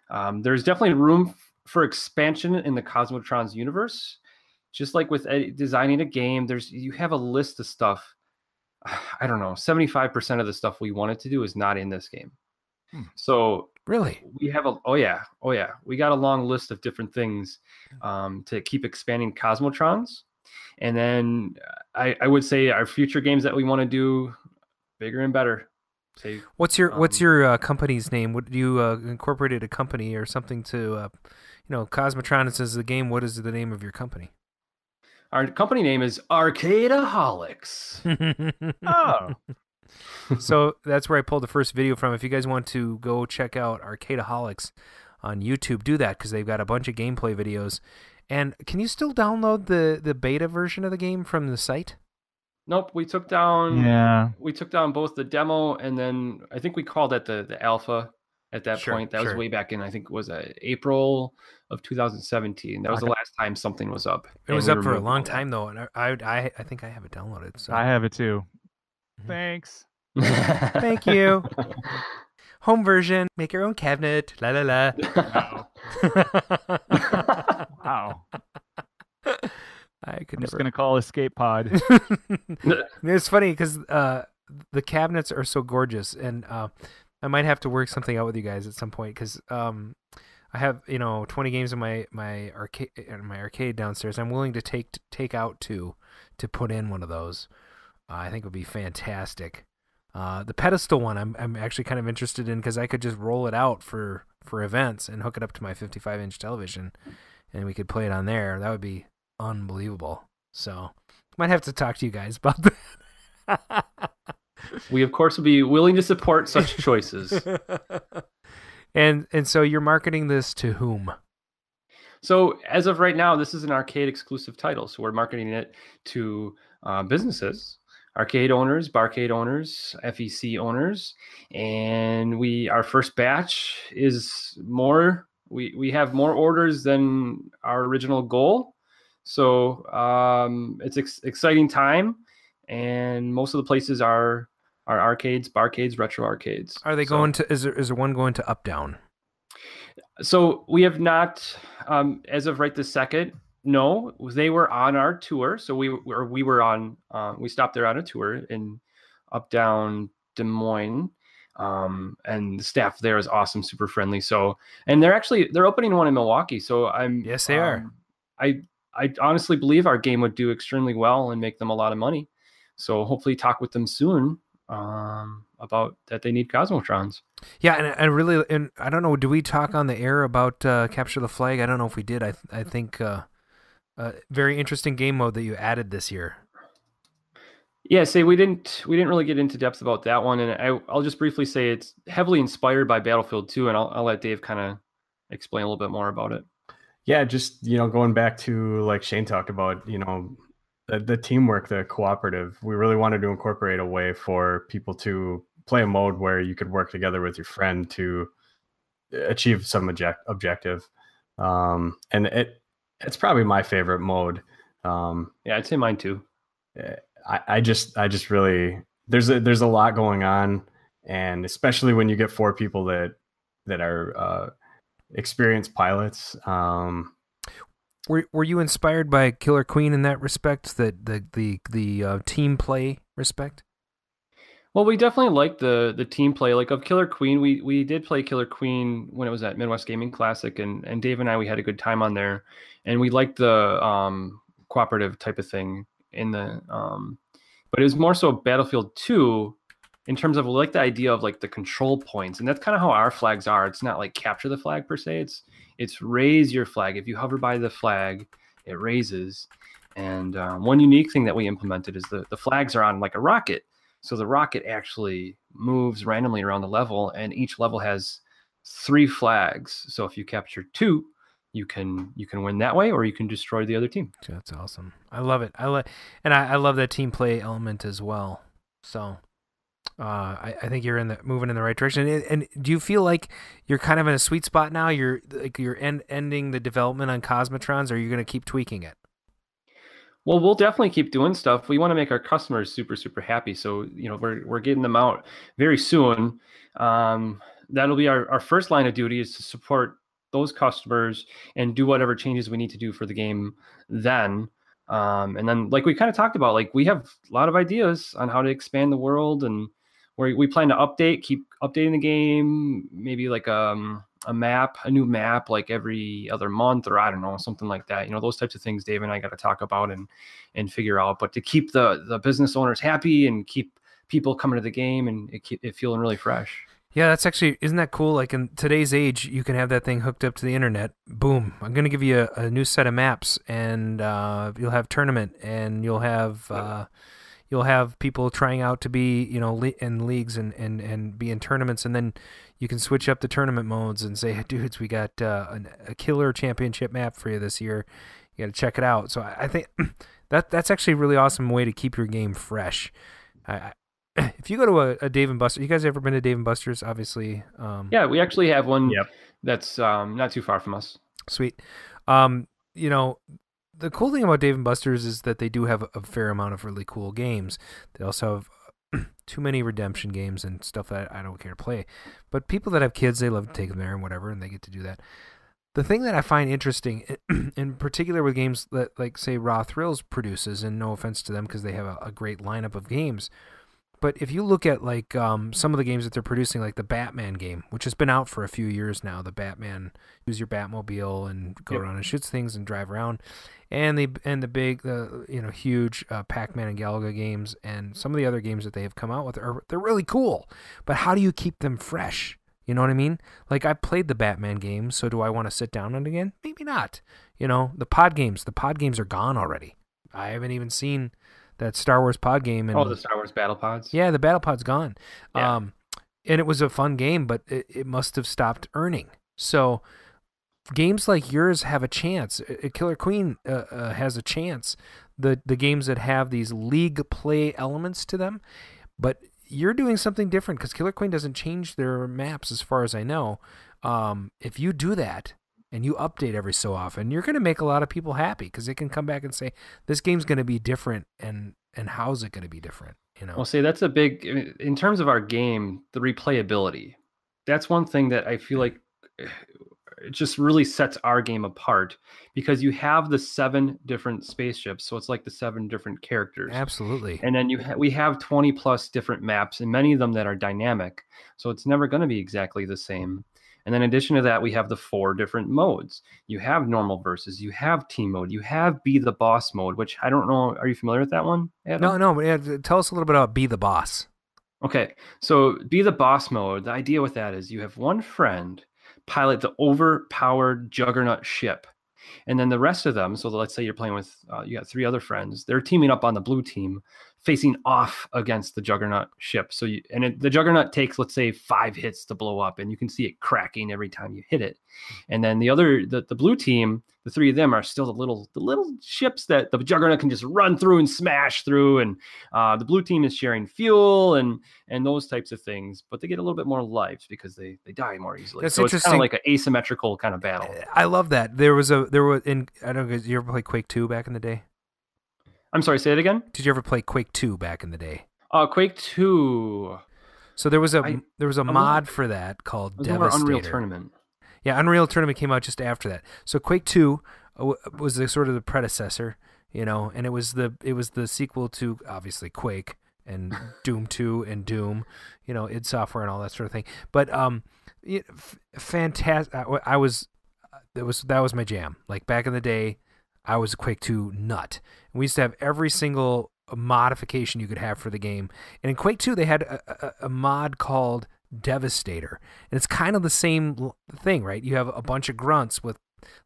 Um, there's definitely room for expansion in the cosmotrons universe. Just like with ed- designing a game there's you have a list of stuff. I don't know 75% of the stuff we wanted to do is not in this game. So really? we have a oh yeah oh yeah we got a long list of different things um, to keep expanding cosmotrons and then uh, I, I would say our future games that we want to do bigger and better say What's your What's um, your uh, company's name? Would you uh, incorporated a company or something to, uh, you know, Cosmotronics is the game. What is the name of your company? our company name is arcadeaholics oh so that's where I pulled the first video from. If you guys want to go check out Arcadeaholics on YouTube, do that because they've got a bunch of gameplay videos. And can you still download the the beta version of the game from the site? nope we took down Yeah. we took down both the demo and then i think we called it the the alpha at that Sure, point that was way back in i think it was uh, april of 2017 that was the last time something was up It was we up for a long time though, and I I I, I think I have it downloaded. So I have it too. Mm-hmm. Thanks. Thank you. Home version. Make your own cabinet. La la la. Wow. I could I'm just never. going to call Escape Pod. it's funny because uh, the cabinets are so gorgeous, and uh, I might have to work something out with you guys at some point because um, I have you know 20 games in my my arcade in my arcade downstairs. I'm willing to take take out two to put in one of those. Uh, I think would be fantastic. Uh, the pedestal one, I'm I'm actually kind of interested in because I could just roll it out for for events and hook it up to my 55 inch television, and we could play it on there. That would be unbelievable. So might have to talk to you guys about that. we of course would be willing to support such choices and and so you're marketing this to whom? So as of right now, this is an arcade exclusive title. So we're marketing it to uh, businesses, arcade owners, barcade owners, FEC owners, and we our first batch is more. We we have more orders than our original goal. So um, it's ex- exciting time, and most of the places are are arcades, barcades, retro arcades. Are they So- going to? Is there is there one going to up down? so we have not, um, as of right this second. No, they were on our tour. So we were we were on. Uh, we stopped there on a tour in up down Des Moines, um, and the staff there is awesome, super friendly. So and they're actually they're opening one in Milwaukee. So I'm Yes, they are. um, I I honestly believe our game would do extremely well and make them a lot of money. So hopefully talk with them soon um, about that they need Cosmotrons. Yeah, and I really and I don't know. Do we talk on the air about uh, capture the flag? I don't know if we did. I I think uh, uh, very interesting game mode that you added this year. Yeah, say we didn't we didn't really get into depth about that one, and I, I'll just briefly say it's heavily inspired by Battlefield 2, and I'll, I'll let Dave kind of explain a little bit more about it. Yeah, just you know, going back to like Shane talked about, you know, the, the teamwork, the cooperative. We really wanted to incorporate a way for people to play a mode where you could work together with your friend to achieve some object, objective. Um, and it it's probably my favorite mode. Um, yeah, I'd say mine too. I, I just I just really there's a there's a lot going on, and especially when you get four people that that are uh, experienced pilots. Um, were Were you inspired by Killer Queen in that respect? That the the the uh, team play respect. Well, we definitely like the the team play. Like of Killer Queen, we we did play Killer Queen when it was at Midwest Gaming Classic, and and Dave and I we had a good time on there, and we liked the um, cooperative type of thing in the. Um, but it was more so Battlefield Two, in terms of like the idea of like the control points, and that's kind of how our flags are. It's not like capture the flag per se. It's it's raise your flag. If you hover by the flag, it raises. And uh, one unique thing that we implemented is the the flags are on like a rocket so the rocket actually moves randomly around the level, and each level has three flags. So if you capture two, you can you can win that way, or you can destroy the other team. That's awesome. I love it. I love, and I, I love that team play element as well. So. Uh, I, I think you're in the moving in the right direction. And, and, do you feel like you're kind of in a sweet spot now? You're like you're end, ending the development on Cosmotrons, or are you going to keep tweaking it? Well, we'll definitely keep doing stuff. We want to make our customers super, super happy. So, you know, we're, we're getting them out very soon. Um, that'll be our, our first line of duty is to support those customers and do whatever changes we need to do for the game then. Um, and then, like we kind of talked about, like we have a lot of ideas on how to expand the world and where we plan to update, keep updating the game, maybe like um, a map, a new map, like every other month, or I don't know, something like that. You know, those types of things Dave and I got to talk about and and figure out. But to keep the the business owners happy and keep people coming to the game and it, it feeling really fresh. Yeah, that's actually isn't that cool? Like in today's age, you can have that thing hooked up to the internet. Boom! I'm gonna give you a, a new set of maps, and uh, you'll have tournament, and you'll have uh, you'll have people trying out to be you know in leagues and, and, and be in tournaments and then you can switch up the tournament modes and say dudes we got uh, an, a killer championship map for you this year you got to check it out so I, I, think that that's actually a really awesome way to keep your game fresh I, if you go to a, a, Dave and Buster, you guys ever been to Dave and Buster's? Obviously, um, yeah, we actually have one. Yep. that's um, not too far from us. Sweet. Um, you know, the cool thing about Dave and Buster's is that they do have a fair amount of really cool games. They also have too many redemption games and stuff that I don't care to play. But people that have kids, they love to take them there and whatever, and they get to do that. The thing that I find interesting, in particular with games that, like, say, Raw Thrills produces, and no offense to them because they have a, a great lineup of games, but if you look at like um, some of the games that they're producing, like the Batman game, which has been out for a few years now, the Batman use your Batmobile and go yep. around and shoots things and drive around, and the and the big, the you know huge uh, Pac-Man and Galaga games, and some of the other games that they have come out with are they're really cool. But how do you keep them fresh? You know what I mean? Like I played the Batman game, so do I want to sit down on it again? Maybe not. You know, the pod games, the pod games are gone already. I haven't even seen that Star Wars pod game. And, oh, the Star Wars battle pods. Yeah, the battle pod's gone. Yeah. Um, and it was a fun game, but it, it must have stopped earning. So games like yours have a chance. Killer Queen uh, uh, has a chance. The the games that have these league play elements to them, but you're doing something different because Killer Queen doesn't change their maps as far as I know. Um, if you do that, and you update every so often, you're going to make a lot of people happy because they can come back and say this game's going to be different and and how's it going to be different, you know. Well, see, that's a big in terms of our game, the replayability. That's one thing that I feel like eh, it just really sets our game apart because you have the seven different spaceships, so it's like the seven different characters. Absolutely. And then you ha- we have 20 plus different maps and many of them that are dynamic. So it's never going to be exactly the same. And then in addition to that, we have the four different modes. You have normal versus, you have team mode, you have be the boss mode, which I don't know. Are you familiar with that one? Adam? No, no. Yeah, tell us a little bit about be the boss. Okay, so be the boss mode. The idea with that is you have one friend pilot the overpowered juggernaut ship, and then the rest of them. So let's say you're playing with, uh, you got three other friends. They're teaming up on the blue team, facing off against the Juggernaut ship. So you and it, the Juggernaut takes let's say five hits to blow up, and you can see it cracking every time you hit it. And then the other the, the blue team, the three of them are still the little the little ships that the Juggernaut can just run through and smash through. And uh, the blue team is sharing fuel and and those types of things, but they get a little bit more lives because they they die more easily. That's so it's kind of like an asymmetrical kind of battle. I love that. There was a there was in I don't know. You ever played Quake Two back in the day? I'm sorry, say it again. Did you ever play Quake Two back in the day? Uh, Quake Two. So there was a I- there was a was- mod for that called It Devastator. Unreal Tournament. Yeah, Unreal Tournament came out just after that. So Quake Two uh, was the sort of the predecessor, you know, and it was the it was the sequel to obviously Quake and Doom Two and Doom, you know, id Software and all that sort of thing. But um, f- fantastic. I, I was that was that was my jam. Like back in the day, I was a Quake Two nut. And we used to have every single modification you could have for the game. And in Quake Two, they had a, a, a mod called Devastator, and it's kind of the same thing, right? You have a bunch of grunts with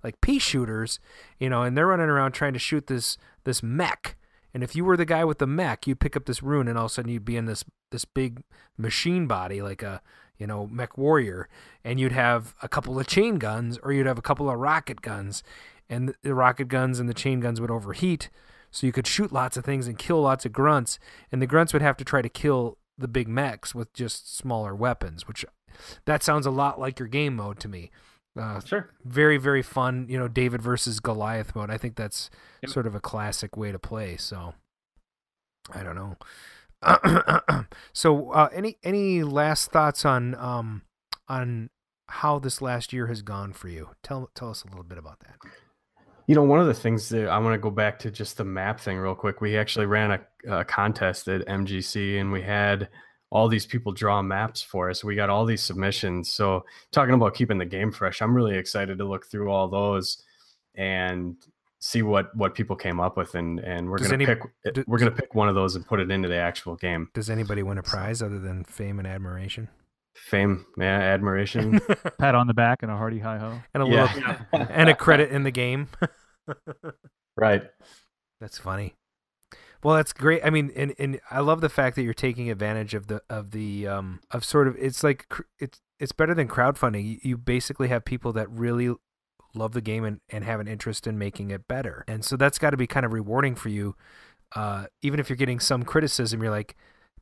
like pea shooters, you know, and they're running around trying to shoot this this mech. And if you were the guy with the mech, you'd pick up this rune, and all of a sudden you'd be in this this big machine body, like a you know mech warrior, and you'd have a couple of chain guns, or you'd have a couple of rocket guns, and the rocket guns and the chain guns would overheat, so you could shoot lots of things and kill lots of grunts, and the grunts would have to try to kill the big mechs with just smaller weapons, which that sounds a lot like your game mode to me. Uh, sure. Very, very fun. You know, David versus Goliath mode. I think that's Yep. sort of a classic way to play. So, I don't know. so, uh, any any last thoughts on um on how this last year has gone for you? Tell tell us a little bit about that. You know, one of the things that I want to go back to just the map thing real quick. We actually ran a, a contest at MGC and we had all these people draw maps for us. We got all these submissions. So, talking about keeping the game fresh, I'm really excited to look through all those and see what what people came up with and and we're Does going to any- pick eh, do- we're going to pick one of those and put it into the actual game. Does anybody win a prize other than fame and admiration? Fame, yeah, admiration. Pat on the back and a hearty hi ho. and a Yeah. little and a credit in the game. right. That's funny. Well, that's great. I mean, and, and I love the fact that you're taking advantage of the of the um of sort of it's like it's it's better than crowdfunding. You, you basically have people that really love the game and, and have an interest in making it better. And so that's got to be kind of rewarding for you. Uh, even if you're getting some criticism, you're like,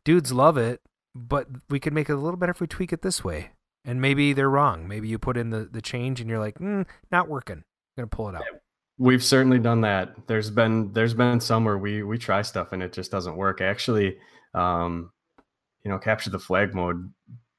dudes love it, but we could make it a little better if we tweak it this way. And maybe they're wrong. Maybe you put in the, the change and you're like, mm, not working. I'm gonna pull it out. We've certainly done that. There's been there's been some where we we try stuff and it just doesn't work. Actually, um, you know, capture the flag mode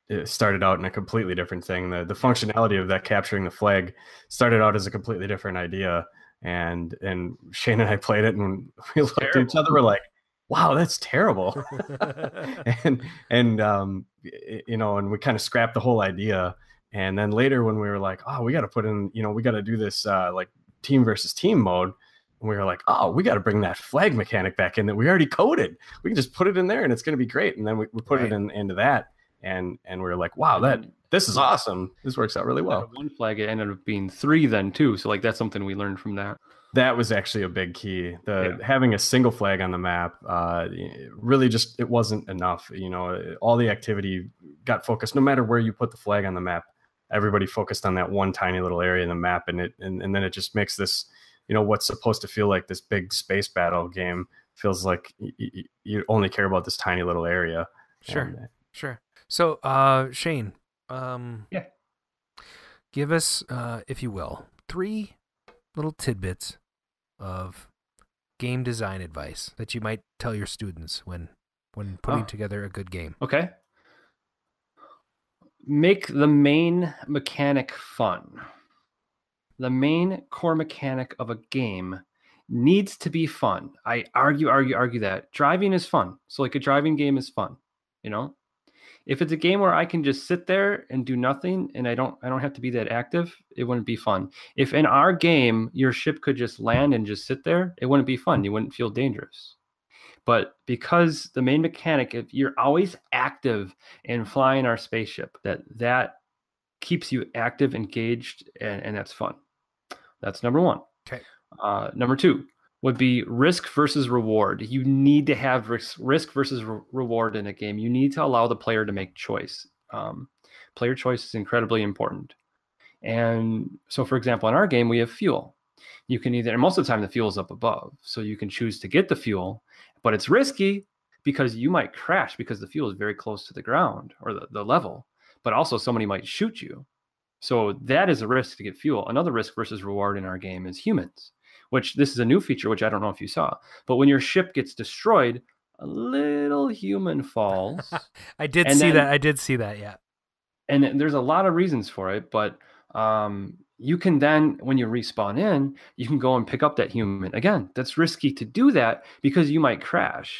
it started out in a completely different thing. The the functionality of that capturing the flag started out as a completely different idea. And and Shane and I played it and we looked at each other. We're like, wow, that's terrible. and and um, you know, and we kind of scrapped the whole idea. And then later, when we were like, oh, we got to put in, you know, we got to do this uh, like team versus team mode. And we were like, oh, we got to bring that flag mechanic back in that we already coded. We can just put it in there and it's going to be great. And then we, we put Right. it in into that. And and we were like, wow, that this is awesome. This works out really well. one flag, it ended up being three then too. So like that's something we learned from that. That was actually a big key. The having a single flag on the map, uh, really just it wasn't enough. You know, all the activity got focused. No matter where you put the flag on the map, everybody focused on that one tiny little area in the map, and it and, and then it just makes this, you know, what's supposed to feel like this big space battle game feels like y- y- you only care about this tiny little area. Sure. And, Sure. So, uh, Shane, um, Yeah. give us, uh, if you will, three little tidbits of game design advice that you might tell your students when when putting Oh. together a good game. Okay. Make the main mechanic fun. The main core mechanic of a game needs to be fun. I argue, argue, argue that driving is fun. So, like a driving game is fun, you know? If it's a game where I can just sit there and do nothing and I don't I don't have to be that active, it wouldn't be fun. If in our game your ship could just land and just sit there, it wouldn't be fun. You wouldn't feel dangerous. But because the main mechanic, if you're always active in flying our spaceship, that that keeps you active, engaged, and, and that's fun. That's number one. Okay. Uh, number two, would be risk versus reward. You need to have risk, risk versus re- reward in a game. You need to allow the player to make choice. Um, player choice is incredibly important. And so, for example, in our game, we have fuel. You can either, and most of the time, the fuel is up above. So you can choose to get the fuel, but it's risky because you might crash because the fuel is very close to the ground or the, the level, but also somebody might shoot you. So that is a risk to get fuel. Another risk versus reward in our game is humans, which this is a new feature, which I don't know if you saw. But when your ship gets destroyed, a little human falls. I did see then- that. I did see that. Yeah. and there's a lot of reasons for it but um, you can then when you respawn in you can go and pick up that human again that's risky to do that because you might crash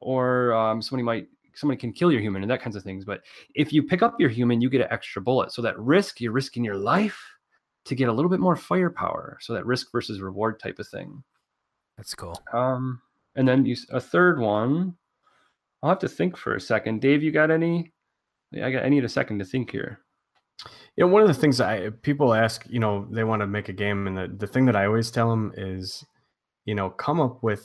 or um, somebody might somebody can kill your human and that kinds of things but if you pick up your human you get an extra bullet so that risk you're risking your life to get a little bit more firepower so that risk versus reward type of thing That's cool. um, and then you, s- a third one i'll have to think for a second dave you got any i got i need a second to think here You know, one of the things I people ask, you know, they want to make a game, and the, the thing that I always tell them is, you know, come up with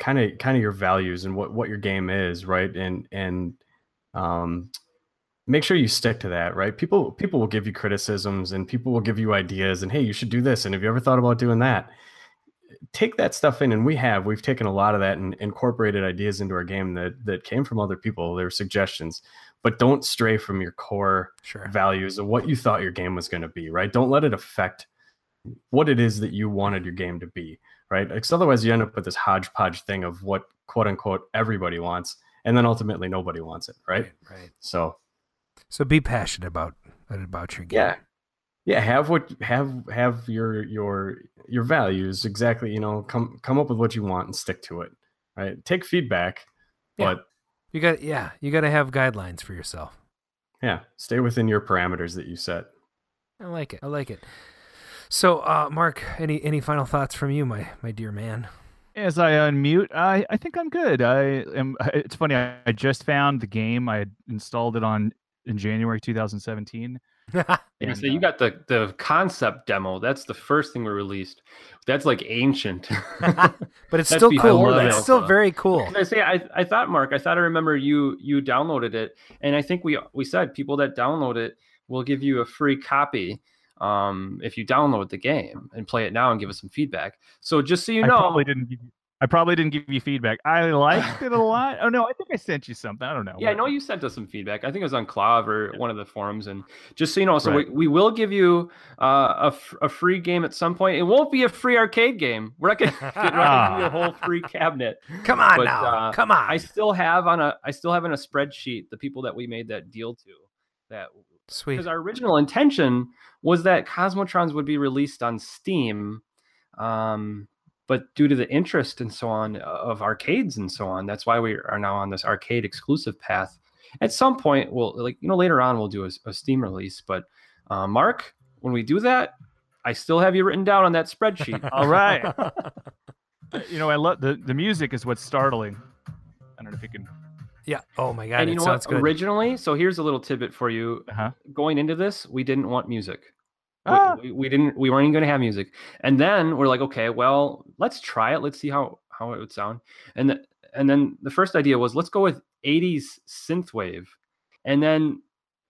kind of kind of your values and what what your game is, right? And and um, make sure you stick to that, right? People people will give you criticisms and people will give you ideas, and hey, you should do this, and have you ever thought about doing that? Take that stuff in, and we have we've taken a lot of that and incorporated ideas into our game that that came from other people, their suggestions. But don't stray from your core Sure. values of what you thought your game was going to be, right? Don't let it affect what it is that you wanted your game to be, right? Because otherwise, you end up with this hodgepodge thing of what quote unquote everybody wants, and then ultimately nobody wants it, right? Right. So So be passionate about about your game. yeah, yeah, have what have have your your your values exactly. You know, come come up with what you want and stick to it, right? Take feedback, Yeah. but You got yeah. You got to have guidelines for yourself. yeah, stay within your parameters that you set. I like it. I like it. So, uh, Mark, any any final thoughts from you, my my dear man? As I unmute, I, I think I'm good. I am. It's funny. I, I just found the game. I installed it on in January 2017. Yeah, And, so you uh, got the the concept demo. That's the first thing we released. That's like ancient. But it's That's still cool. the It's still very cool. I say I, I thought Mark, I thought I remember you you downloaded it, and I think we we said people that download it will give you a free copy um, if you download the game and play it now and give us some feedback. So just so you I know, probably didn't. Give you, I probably didn't give you feedback. I liked it a lot. Oh no, I think I sent you something. I don't know. Yeah, I know you sent us some feedback. I think it was on KLOV or one of the forums. And just so you know, so Right. we, we will give you uh, a, f- a free game at some point. It won't be a free arcade game. We're not going to give you a whole free cabinet. Come on But, now. uh, Come on. I still have on a I still have in a spreadsheet the people that we made that deal to. That Sweet. because our original intention was that Cosmotrons would be released on Steam, um, but due to the interest and so on of arcades and so on, that's why we are now on this arcade exclusive path. At some point, we'll like you know later on we'll do a, a Steam release. But uh, Mark, when we do that, I still have you written down on that spreadsheet. All right. you know, I love the the music is what's startling. I don't know if you can. yeah. Oh my god. and it you know sounds what? good. Originally, so here's a little tidbit for you. Uh-huh. Going into this, we didn't want music. We- Ah. We, we didn't. We weren't even going to have music. And then we're like, okay, well, let's try it. Let's see how how it would sound. And the, and then the first idea was let's go with 80s synthwave. And then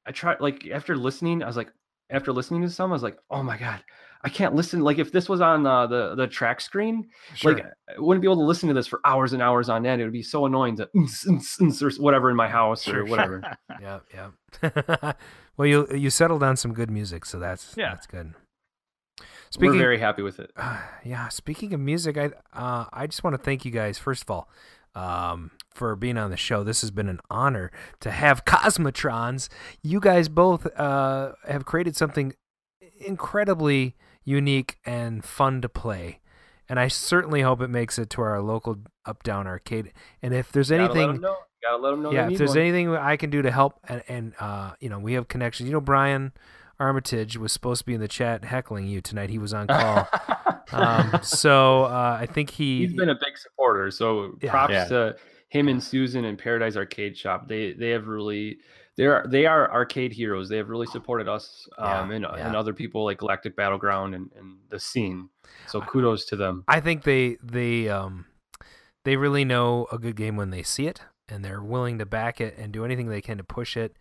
I tried like after listening, I was like, after listening to some, I was like, oh my god, I can't listen. Like if this was on uh, the the track screen, Sure. like I wouldn't be able to listen to this for hours and hours on end. It would be so annoying to or whatever in my house Sure, or whatever. yeah. Yeah. well, you you settled on some good music, so that's Yeah. that's good. We're very happy with it. Uh, yeah. Speaking of music, I uh, I just want to thank you guys first of all um, for being on the show. This has been an honor to have Cosmotrons. You guys both uh, have created something incredibly unique and fun to play. And I certainly hope it makes it to our local up down arcade. And if there's Gotta let 'em anything. Gotta let 'em know yeah, if there's one. anything I can do to help, and, and uh, you know, we have connections. You know, Brian Armitage was supposed to be in the chat heckling you tonight. He was on call. um, so uh, I think he He's been a big supporter. So Yeah. props Yeah. to him and Susan and Paradise Arcade Shop. They they have really they are they are arcade heroes. They have really supported us Yeah, um, and, yeah. and other people like Galactic Battleground and, and the scene. So kudos to them. I think they they um they really know a good game when they see it, and they're willing to back it and do anything they can to push it.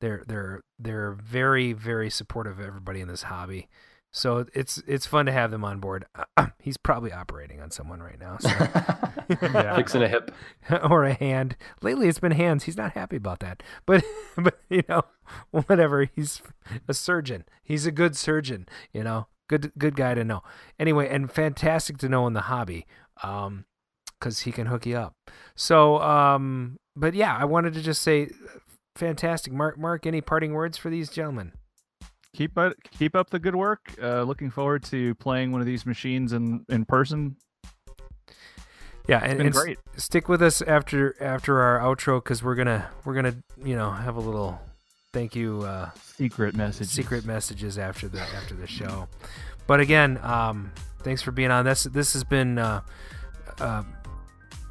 They're they're they're very very supportive of everybody in this hobby. So it's it's fun to have them on board. He's probably operating on someone right now, so. Fixing a hip. or a hand. Lately, it's been hands. He's not happy about that, but but you know, whatever. He's a surgeon. He's a good surgeon. You know, good good guy to know. Anyway, and fantastic to know in the hobby, um, because he can hook you up. So, um, but yeah, I wanted to just say, fantastic, Mark. Mark, any parting words for these gentlemen? Keep up, keep up the good work. Uh, looking forward to playing one of these machines in in person. Yeah, It's and, been and s- great. stick with us after after our outro because we're gonna we're gonna you know have a little thank you uh, secret messages secret messages after the after the show. But again, um, thanks for being on. This this has been uh, uh,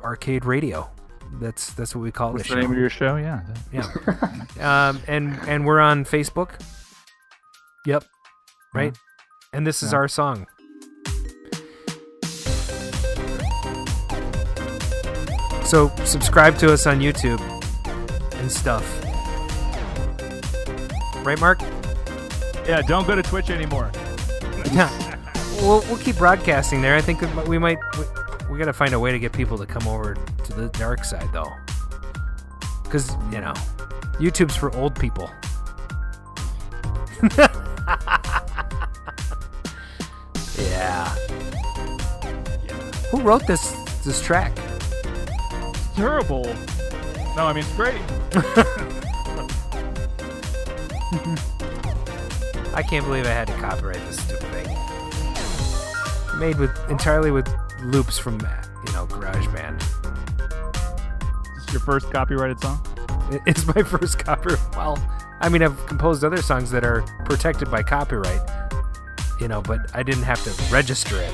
arcade radio. That's that's what we call What's the the show. name of your show? Yeah. Yeah. um, and and we're on Facebook. Yep. Right. And this is Yeah. our song. So subscribe to us on YouTube and stuff. Right, Mark? Yeah. Don't go to Twitch anymore. Yeah. we'll we'll keep broadcasting there. I think we might we, we got to find a way to get people to come over to the dark side though. Cuz, you know, YouTube's for old people. yeah. Who wrote this this track? Terrible. No, I mean it's great. I can't believe I had to copyright this stupid thing. Made with entirely with loops from you know GarageBand. This is your first copyrighted song. It's my first copyright. Well, I mean, I've composed other songs that are protected by copyright, you know, but I didn't have to register it.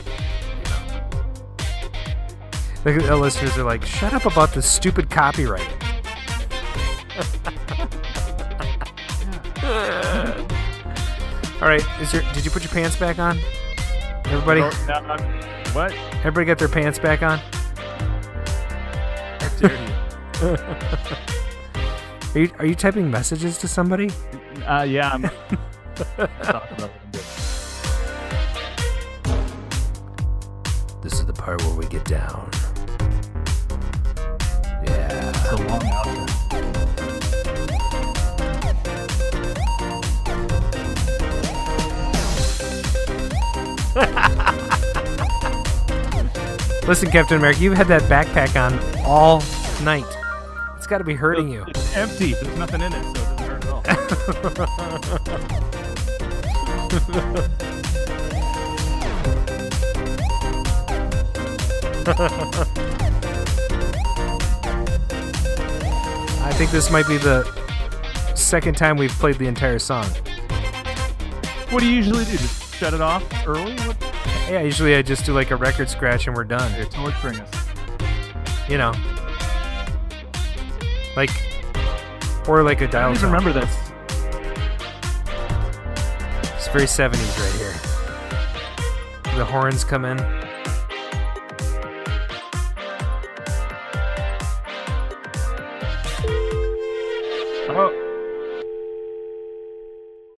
You know. The, listeners are like, "Shut up about this stupid copyright." All right, is your did you put your pants back on? Everybody, No, no, I'm- what? everybody got their pants back on. How dare you? Are you are you typing messages to somebody? Uh, yeah. I'm talking about what I'm doing. This is the part where we get down. Yeah. It's a long outro. Listen, Captain America, you've had that backpack on all night. It's got to be hurting you. It's empty. There's nothing in it, so it doesn't hurt at all. I think this might be the second time we've played the entire song. What do you usually do? Just shut it off early? What? Yeah, usually I just do like a record scratch and we're done. You're torturing us. You know. Like, or like a dial don't even remember this. It's very 70s right here. The horns come in.